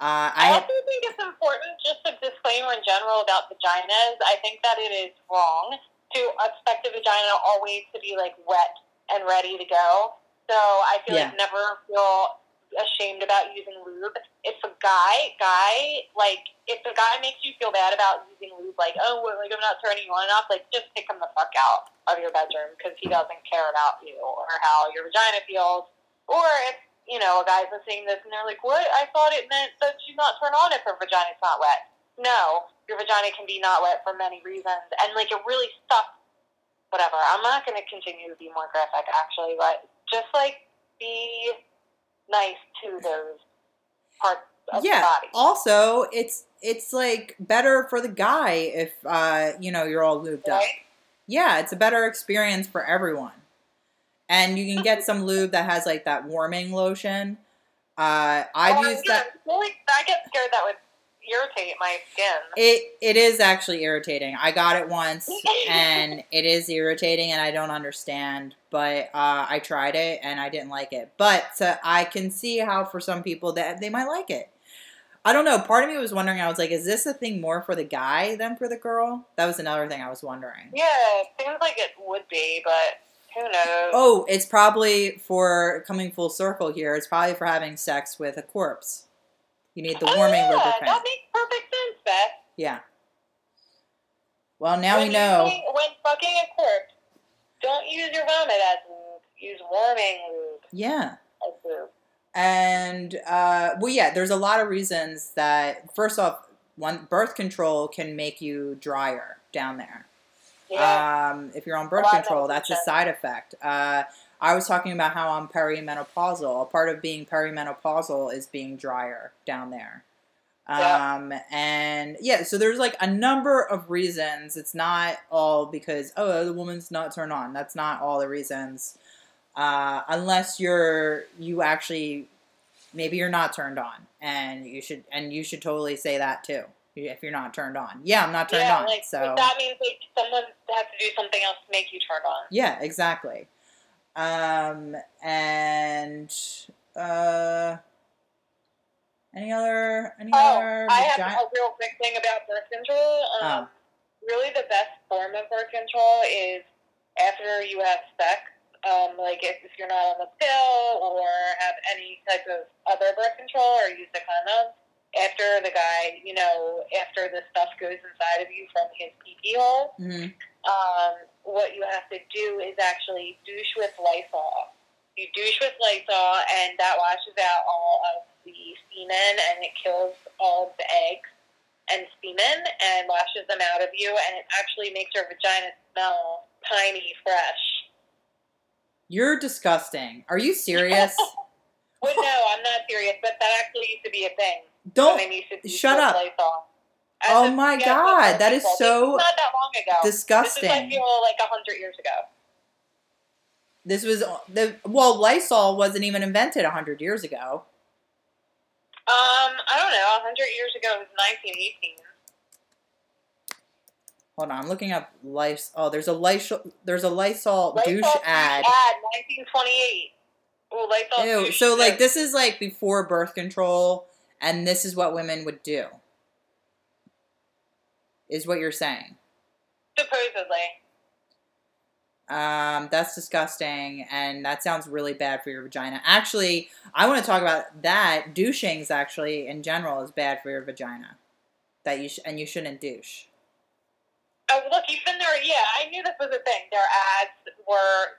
Uh, I I also think it's important, just a disclaimer in general about vaginas. I think that it is wrong to expect a vagina always to be like wet and ready to go. So I feel Yeah. like never feel ashamed about using lube. If a guy, guy, like if a guy makes you feel bad about using lube, like oh, well, like I'm not turning you on enough, like just kick him the fuck out of your bedroom because he doesn't care about you or how your vagina feels. Or if you know a guy's listening to this and they're like, what? I thought it meant that you not turn on if her vagina's not wet. No, your vagina can be not wet for many reasons, and like it really sucks. Whatever. I'm not going to continue to be more graphic, actually, but just like be nice to those parts of yeah. the body. Also, it's it's like better for the guy if uh, you know you're all lubed up. Yeah, it's a better experience for everyone. And you can get some lube that has like that warming lotion. Uh, I've Oh, used yeah, that. Really, I get scared that would irritate my skin. It it is actually irritating. I got it once, and it is irritating, and I don't understand. But uh, I tried it, and I didn't like it. But uh, I can see how for some people that they might like it. I don't know. Part of me was wondering. I was like, is this a thing more for the guy than for the girl? That was another thing I was wondering. Yeah, it seems like it would be, but who knows? Oh, it's probably for coming full circle here. It's probably for having sex with a corpse. You need the Oh, warming yeah, lubricant. That makes perfect sense, Beth. Yeah. Well, now when we know. Using, when fucking a corpse, don't use your vomit as lube. Use warming lube Yeah. as lube. and uh, well, yeah, there's a lot of reasons that first off, one birth control can make you drier down there. Yeah. Um, if you're on birth control, that's a side effect. Uh, I was talking about how I'm perimenopausal. A part of being perimenopausal is being drier down there. Yeah. Um, and yeah, so there's like a number of reasons. It's not all because, oh, the woman's not turned on. That's not all the reasons. Uh, unless you're, you actually, maybe you're not turned on and you should, and you should totally say that too. If you're not turned on. Yeah, I'm not turned yeah, on. like so that means like someone has to do something else to make you turned on. yeah, exactly. Um, and uh, any other any Oh, other? I have vagi- a real quick thing about birth control. Um, Oh. Really, the best form of birth control is after you have sex. Um, like if, if you're not on the pill or have any type of other birth control or use a condom. After the guy, you know, after the stuff goes inside of you from his pee pee hole, Mhm. um, what you have to do is actually douche with Lysol. You douche with Lysol, and that washes out all of the semen, and it kills all of the eggs and semen, and washes them out of you, and it actually makes your vagina smell tiny fresh. You're disgusting. Are you serious? Well, no, I'm not serious, but that actually used to be a thing. Don't Women used to shut up. Lysol. Oh my God, that is so This is not that long ago. disgusting. This is, I feel, like a hundred years ago. This was the well, Lysol wasn't even invented hundred years ago. Um, I don't know. A hundred years ago it was 1918. Hold on, I'm looking up Lysol. Oh, there's a Lysol. There's a Lysol, Lysol douche ad. Ad 1928. Oh, Lysol Ew. So like this is like before birth control, and this is what women would do. Is what you're saying? supposedly. Um, that's disgusting, and that sounds really bad for your vagina. Actually, I want to talk about that. Douching's actually, in general, is bad for your vagina. That you sh- and you shouldn't douche. Oh, look, even there. Yeah, I knew this was a thing. Their ads were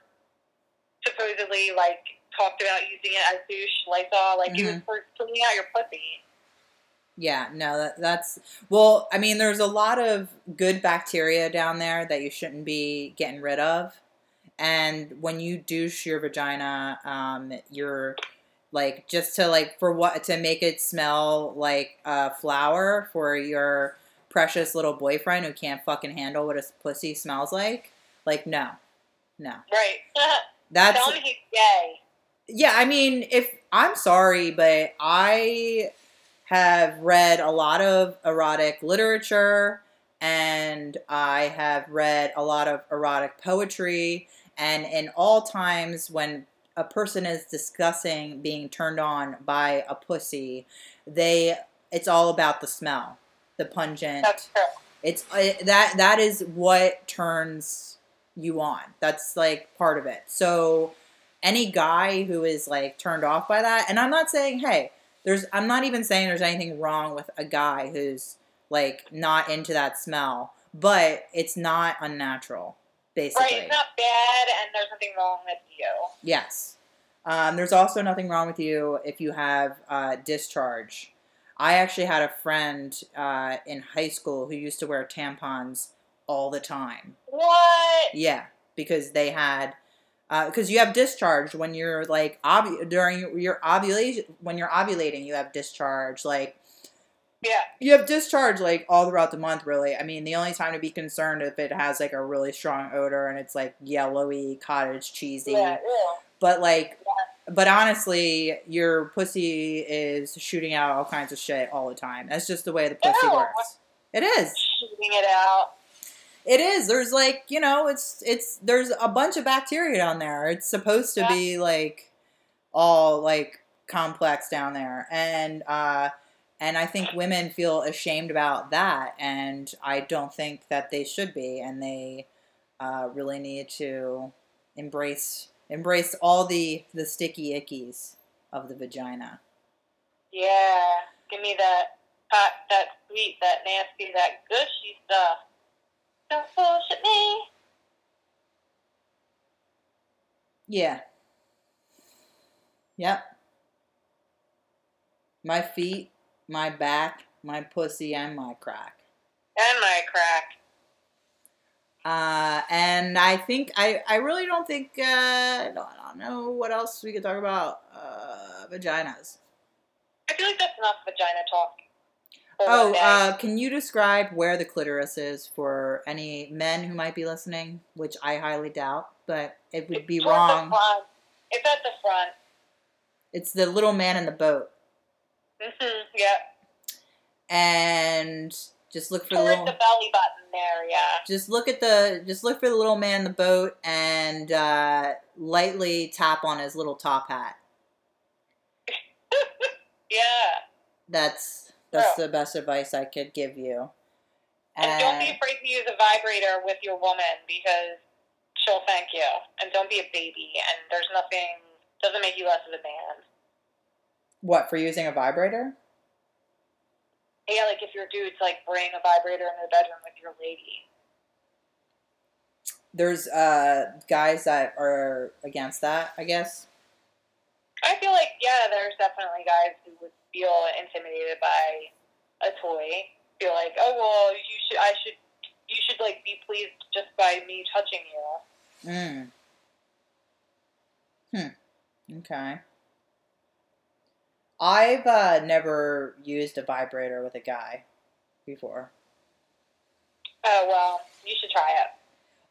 supposedly like talked about using it as douche Lysol, like it was Mm-hmm. for cleaning out your pussy. Yeah, no, that, that's well. I mean, there's a lot of good bacteria down there that you shouldn't be getting rid of, and when you douche your vagina, um, you're like just to like for what to make it smell like a flower for your precious little boyfriend who can't fucking handle what his pussy smells like. Like, no, no, Right. that's Tell me he's gay. yeah, I mean, if I'm sorry, but I have read a lot of erotic literature and I have read a lot of erotic poetry. And in all times when a person is discussing being turned on by a pussy, they it's all about the smell, the pungent. That's true. It's uh, that that is what turns you on. That's like part of it. So any guy who is like turned off by that, and I'm not saying hey, there's I'm not even saying there's anything wrong with a guy who's like not into that smell, but it's not unnatural, basically. Right. It's not bad, and there's nothing wrong with you. Yes. Um, there's also nothing wrong with you if you have uh, discharge. I actually had a friend uh, in high school who used to wear tampons all the time. What? Yeah, because they had Uh, because you have discharge when you're like ovu- during your, ovulation when you're ovulating you have discharge like Yeah. you have discharge like all throughout the month really i mean the only time to be concerned if it has like a really strong odor and it's like yellowy cottage cheesy Yeah. Ew. but like but honestly your pussy is shooting out all kinds of shit all the time that's just the way the pussy works it is Shooting it out. It is there's like you know it's it's there's a bunch of bacteria down there it's supposed to Yeah. be like all like complex down there and uh and i think women feel ashamed about that and i don't think that they should be and they uh, really need to embrace embrace all the the sticky ickies of the vagina Yeah. Give me that hot, that sweet, that nasty, that gushy stuff. Don't bullshit me. yeah yep My feet, my back, my pussy, and my crack. And my crack. Uh, and I think I, I really don't think uh, I don't, I don't know what else we could talk about. Uh, vaginas. I feel like that's enough vagina talk. Oh, day. uh, can you describe where the clitoris is for any men who might be listening? Which I highly doubt, but it would be It's towards wrong. It's at the front. It's the little man in the boat, hmm Yeah. and just look for the little. the belly button there, yeah. Just look at the. Just look for the little man in the boat, and uh, lightly tap on his little top hat. Yeah. That's that's the best advice I could give you. And don't be afraid to use a vibrator with your woman because she'll thank you. And don't be a baby. And there's nothing doesn't make you less of a man. what for using a vibrator? Yeah, like if your dudes like bring a vibrator in the bedroom with your lady. There's uh guys that are against that, I guess. I feel like yeah, there's definitely guys who would feel intimidated by a toy. Feel like, oh well, you should, I should, you should like be pleased just by me touching you. Mm. Hmm. Okay. I've uh, never used a vibrator with a guy before. Oh well, you should try it.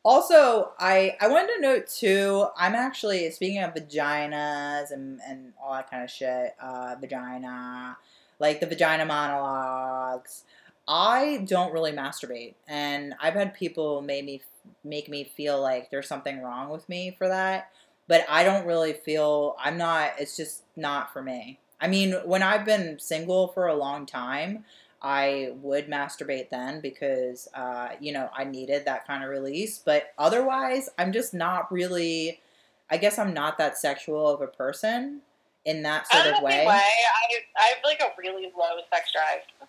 Also, I I wanted to note too. I'm actually speaking of vaginas and and all that kind of shit. Uh, vagina, like the vagina monologues. I don't really masturbate, and I've had people make me make me feel like there's something wrong with me for that. But I don't really feel I'm not. It's just not for me. I mean, when I've been single for a long time, I would masturbate then because, uh, you know, I needed that kind of release. But otherwise, I'm just not really. I guess I'm not that sexual of a person in that sort of way. way. I I have like a really low sex drive.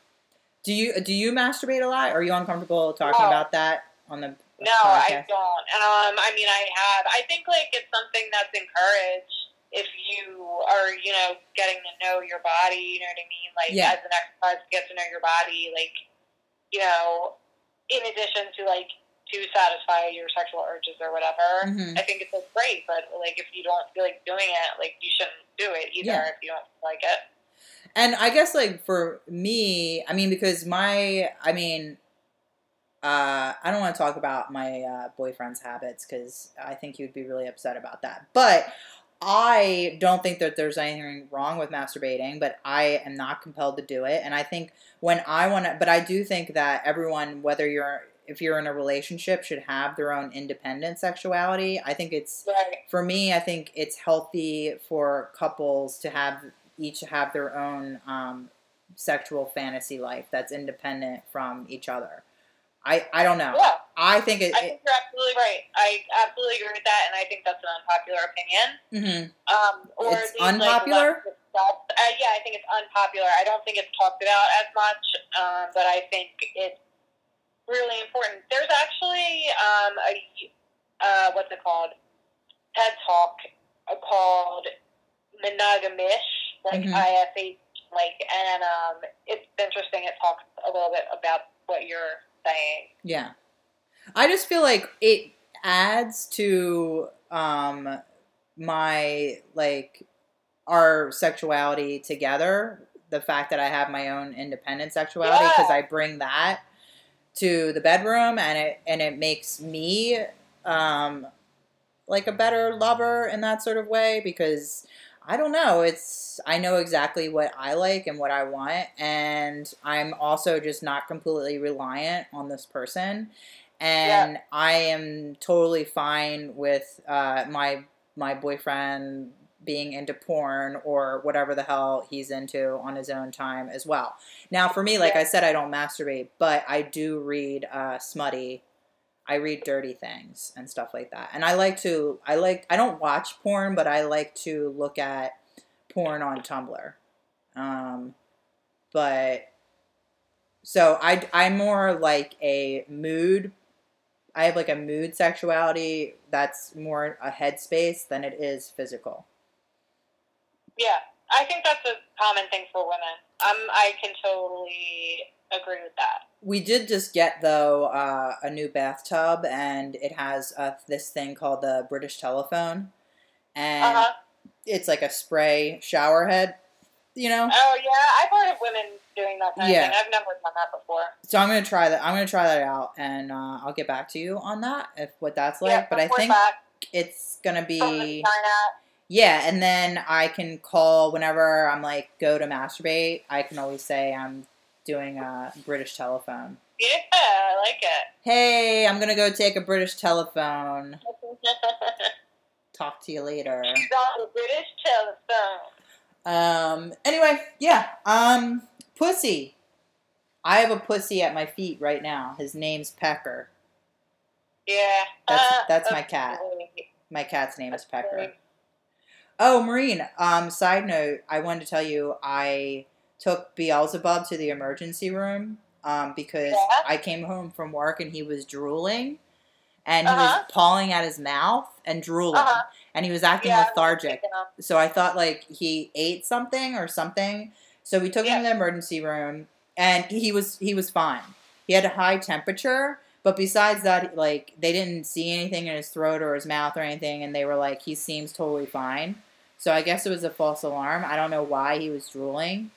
Do you do you masturbate a lot? Are you uncomfortable talking No. about that on the No, I don't. Um, I mean, I have. I think like it's something that's encouraged if you are, you know, getting to know your body. You know what I mean? Like Yeah. as an exercise to get to know your body. Like, you know, in addition to like to satisfy your sexual urges or whatever. Mhm. I think it's like, great, but like if you don't feel like doing it, like you shouldn't do it either Yeah. if you don't like it. And I guess like for me, I mean, because my, I mean, uh, I don't want to talk about my uh, boyfriend's habits because I think you'd be really upset about that. But I don't think that there's anything wrong with masturbating, but I am not compelled to do it. And I think when I want to, but I do think that everyone, whether you're, if you're in a relationship, should have their own independent sexuality. I think it's, Right. for me, I think it's healthy for couples to have each have their own um, sexual fantasy life that's independent from each other. I, I don't know. Yeah. I think it. I think you're absolutely right. I absolutely agree with that, and I think that's an unpopular opinion. mhm. Um, or It's least, like, unpopular? less. Uh, yeah, I think it's unpopular. I don't think it's talked about as much, um, but I think it's really important. There's actually um, a uh, what's it called? TED Talk called Monogamish, like Mhm. IFH, like, and um, it's interesting. It talks a little bit about what you're saying. Yeah. I just feel like it adds to um, my like our sexuality together. The fact that I have my own independent sexuality because Yeah. I bring that to the bedroom and it and it makes me um, like a better lover in that sort of way because I don't know. It's I know exactly what I like and what I want, and I'm also just not completely reliant on this person. And I am totally fine with uh, my my boyfriend being into porn or whatever the hell he's into on his own time as well. Now, for me, like Yeah. I said, I don't masturbate, but I do read uh, smutty I read dirty things and stuff like that. And I like to I like I don't watch porn, but I like to look at porn on Tumblr. Um but so I I'm more like a mood I have like a mood sexuality that's more a headspace than it is physical. Yeah, I think that's a common thing for women. Um, I can totally agree with that. We did just get though uh, a new bathtub, and it has uh, this thing called the British telephone, and Uh-huh. it's like a spray shower head. You know, Oh yeah, I've heard of women doing that kind Yeah. of thing. I've never done that before. so I'm gonna try that. I'm gonna try that out, and uh, I'll get back to you on that if what that's like. yeah, but I think back it's gonna be yeah, and then I can call whenever I'm like go to masturbate. I can always say I'm doing a British telephone. Yeah, I like it. Hey, I'm gonna go take a British telephone. Talk to you later. She's on the British telephone. Um. Anyway, yeah. Um. Pussy. I have a pussy at my feet right now. His name's Pecker. Yeah. That's- uh, that's my cat. My cat's name is Pecker. Oh, Maureen. Um. Side note: I wanted to tell you I took Beelzebub to the emergency room. Um. Because Yeah? I came home from work and he was drooling, and he Uh-huh. was pawing at his mouth and drooling, Uh-huh. and he was acting Yeah, lethargic. know. So I thought like he ate something or something. So we took him to the emergency room, and he was he was fine. He had a high temperature, but besides that, like they didn't see anything in his throat or his mouth or anything, and they were like he seems totally fine. So I guess it was a false alarm. I don't know why he was drooling.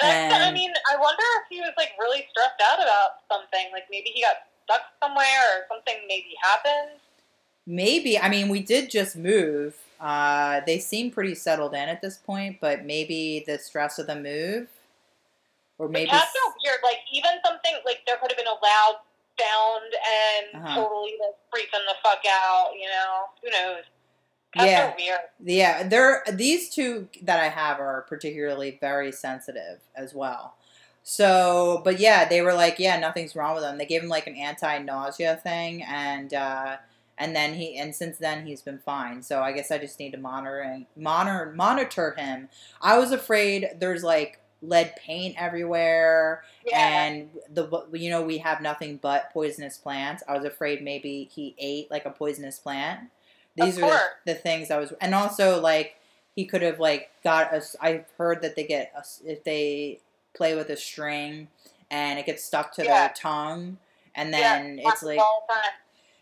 That's- I mean, I wonder if he was like really stressed out about something. Like maybe he got stuck somewhere or something maybe happened. Maybe I mean we did just move. Uh, they seem pretty settled in at this point, but maybe the stress of the move, or The maybe cats are weird. Like even something like there could have been a loud sound and Uh-huh. totally like freak them the fuck out. You know, who knows? Cats Yeah. weird. Yeah, they're these two that I have are particularly very sensitive as well. So, but yeah, they were like, yeah, nothing's wrong with them. They gave him like an anti-nausea thing, and uh, and then he and since then he's been fine. So I guess I just need to monitor monitor monitor him. I was afraid there's like lead paint everywhere Yeah. and the you know we have nothing but poisonous plants. I was afraid maybe he ate like a poisonous plant. These Of are course. the, the things I was, and also like he could have like got us. I've heard that they get a if they play with a string and it gets stuck to Yeah. their tongue, and Yeah, then it's like all the time.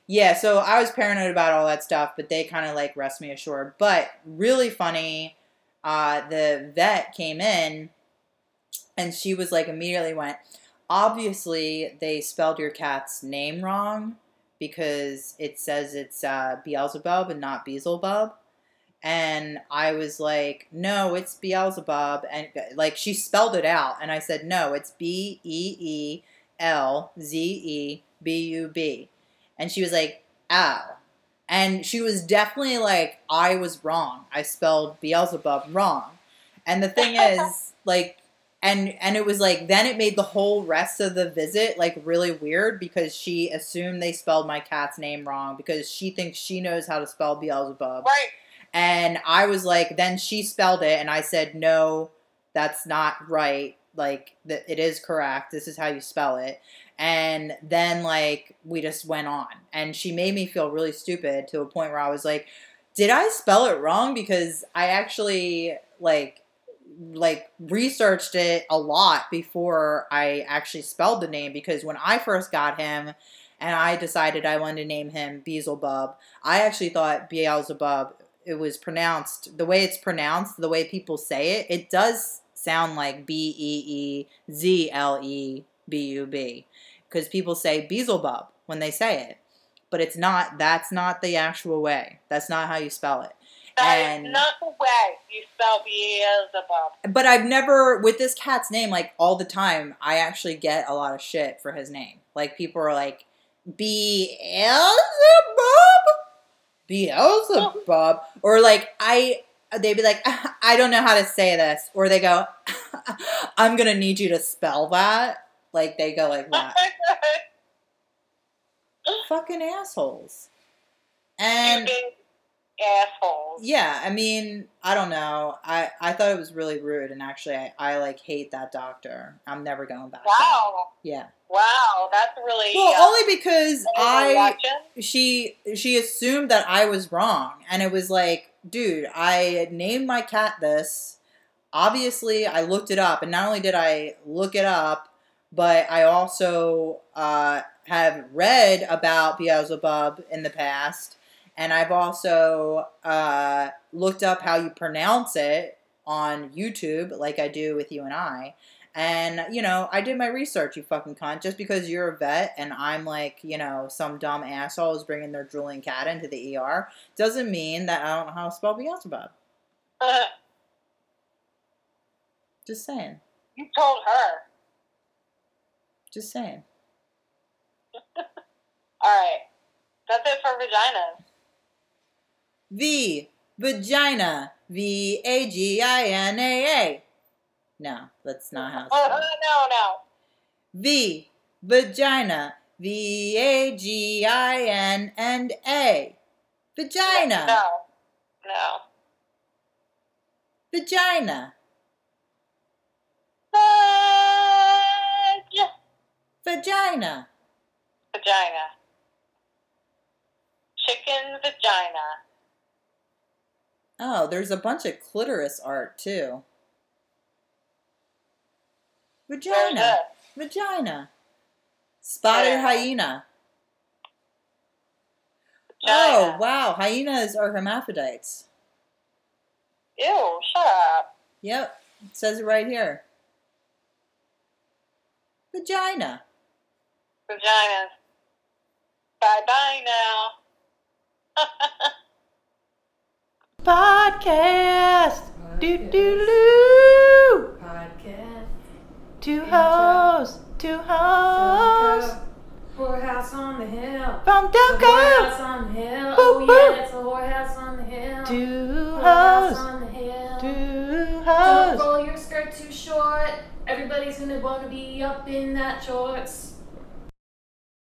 yeah, so I was paranoid about all that stuff, but they kind of like rest me assured. But really funny, uh, the vet came in and she was like, immediately went, obviously they spelled your cat's name wrong because it says it's uh, Beelzebub and not Beelzebub. And I was like, no, it's Beelzebub. And like she spelled it out. And I said, no, it's B E E L Z E B U B. And she was like, ow. And she was definitely like, I was wrong. I spelled Beelzebub wrong. And the thing is, like, and and it was like then it made the whole rest of the visit like really weird because she assumed they spelled my cat's name wrong because she thinks she knows how to spell Beelzebub. Right. And I was like, then she spelled it, and I said, no, that's not right. Like, th- it is correct. This is how you spell it. And then, like, we just went on. And she made me feel really stupid to a point where I was like, did I spell it wrong? Because I actually, like, like researched it a lot before I actually spelled the name because when I first got him and I decided I wanted to name him Beelzebub, I actually thought Beelzebub it was pronounced the way it's pronounced, the way people say it, it does sound like B E E Z L E B U B because people say Beelzebub when they say it, but it's not. That's not the actual way. That's not how you spell it. That is And- not the way you spell Beelzebub. But I've never with this cat's name like all the time. I actually get a lot of shit for his name. Like people are like Beelzebub, Beelzebub, or like I. They'd be like, I don't know how to say this, or they go, I'm gonna need you to spell that. Like they go like that. Fucking assholes. And assholes. yeah, I mean, I don't know. I I thought it was really rude, and actually, I, I like hate that doctor. I'm never going back. Wow. Yeah. Wow, that's really Well, uh, only because I she she assumed that I was wrong, and it was like, dude, I named my cat this. obviously I looked it up, and not only did I look it up, but I also uh, have read about Beelzebub in the past, and I've also uh, looked up how you pronounce it on YouTube, like I do with you and I. And, you know, I did my research, you fucking cunt. Just because you're a vet and I'm like, you know, some dumb asshole is bringing their drooling cat into the ER doesn't mean that I don't know how to spell Beelzebub. Just saying. you told her. Just saying. All right. That's it for vaginas. V. Vagina. V A G I N A A. No, that's not how it's Uh, spelled. no, no. V. Vagina. V A G I N and A. Vagina. No. No. Vagina. Vag- Vagina. Vagina. Chicken vagina. Oh, there's a bunch of clitoris art too. Vagina. Vagina. Spotted hyena. Oh, Vagina. Oh, wow. Hyenas are hermaphrodites. Ew, shut up. Yep. It says it right here. Vagina. Vaginas. Bye bye now. Podcast. Do, do, doo. Podcast. Two hoes, Two hoes. Whorehouse on the hill. From The whorehouse on the hill. Boo, oh yeah, it's a whorehouse on the hill. Two Whorehouse on the hill. Two Don't roll your skirt too short. Everybody's gonna wanna be up in that shorts.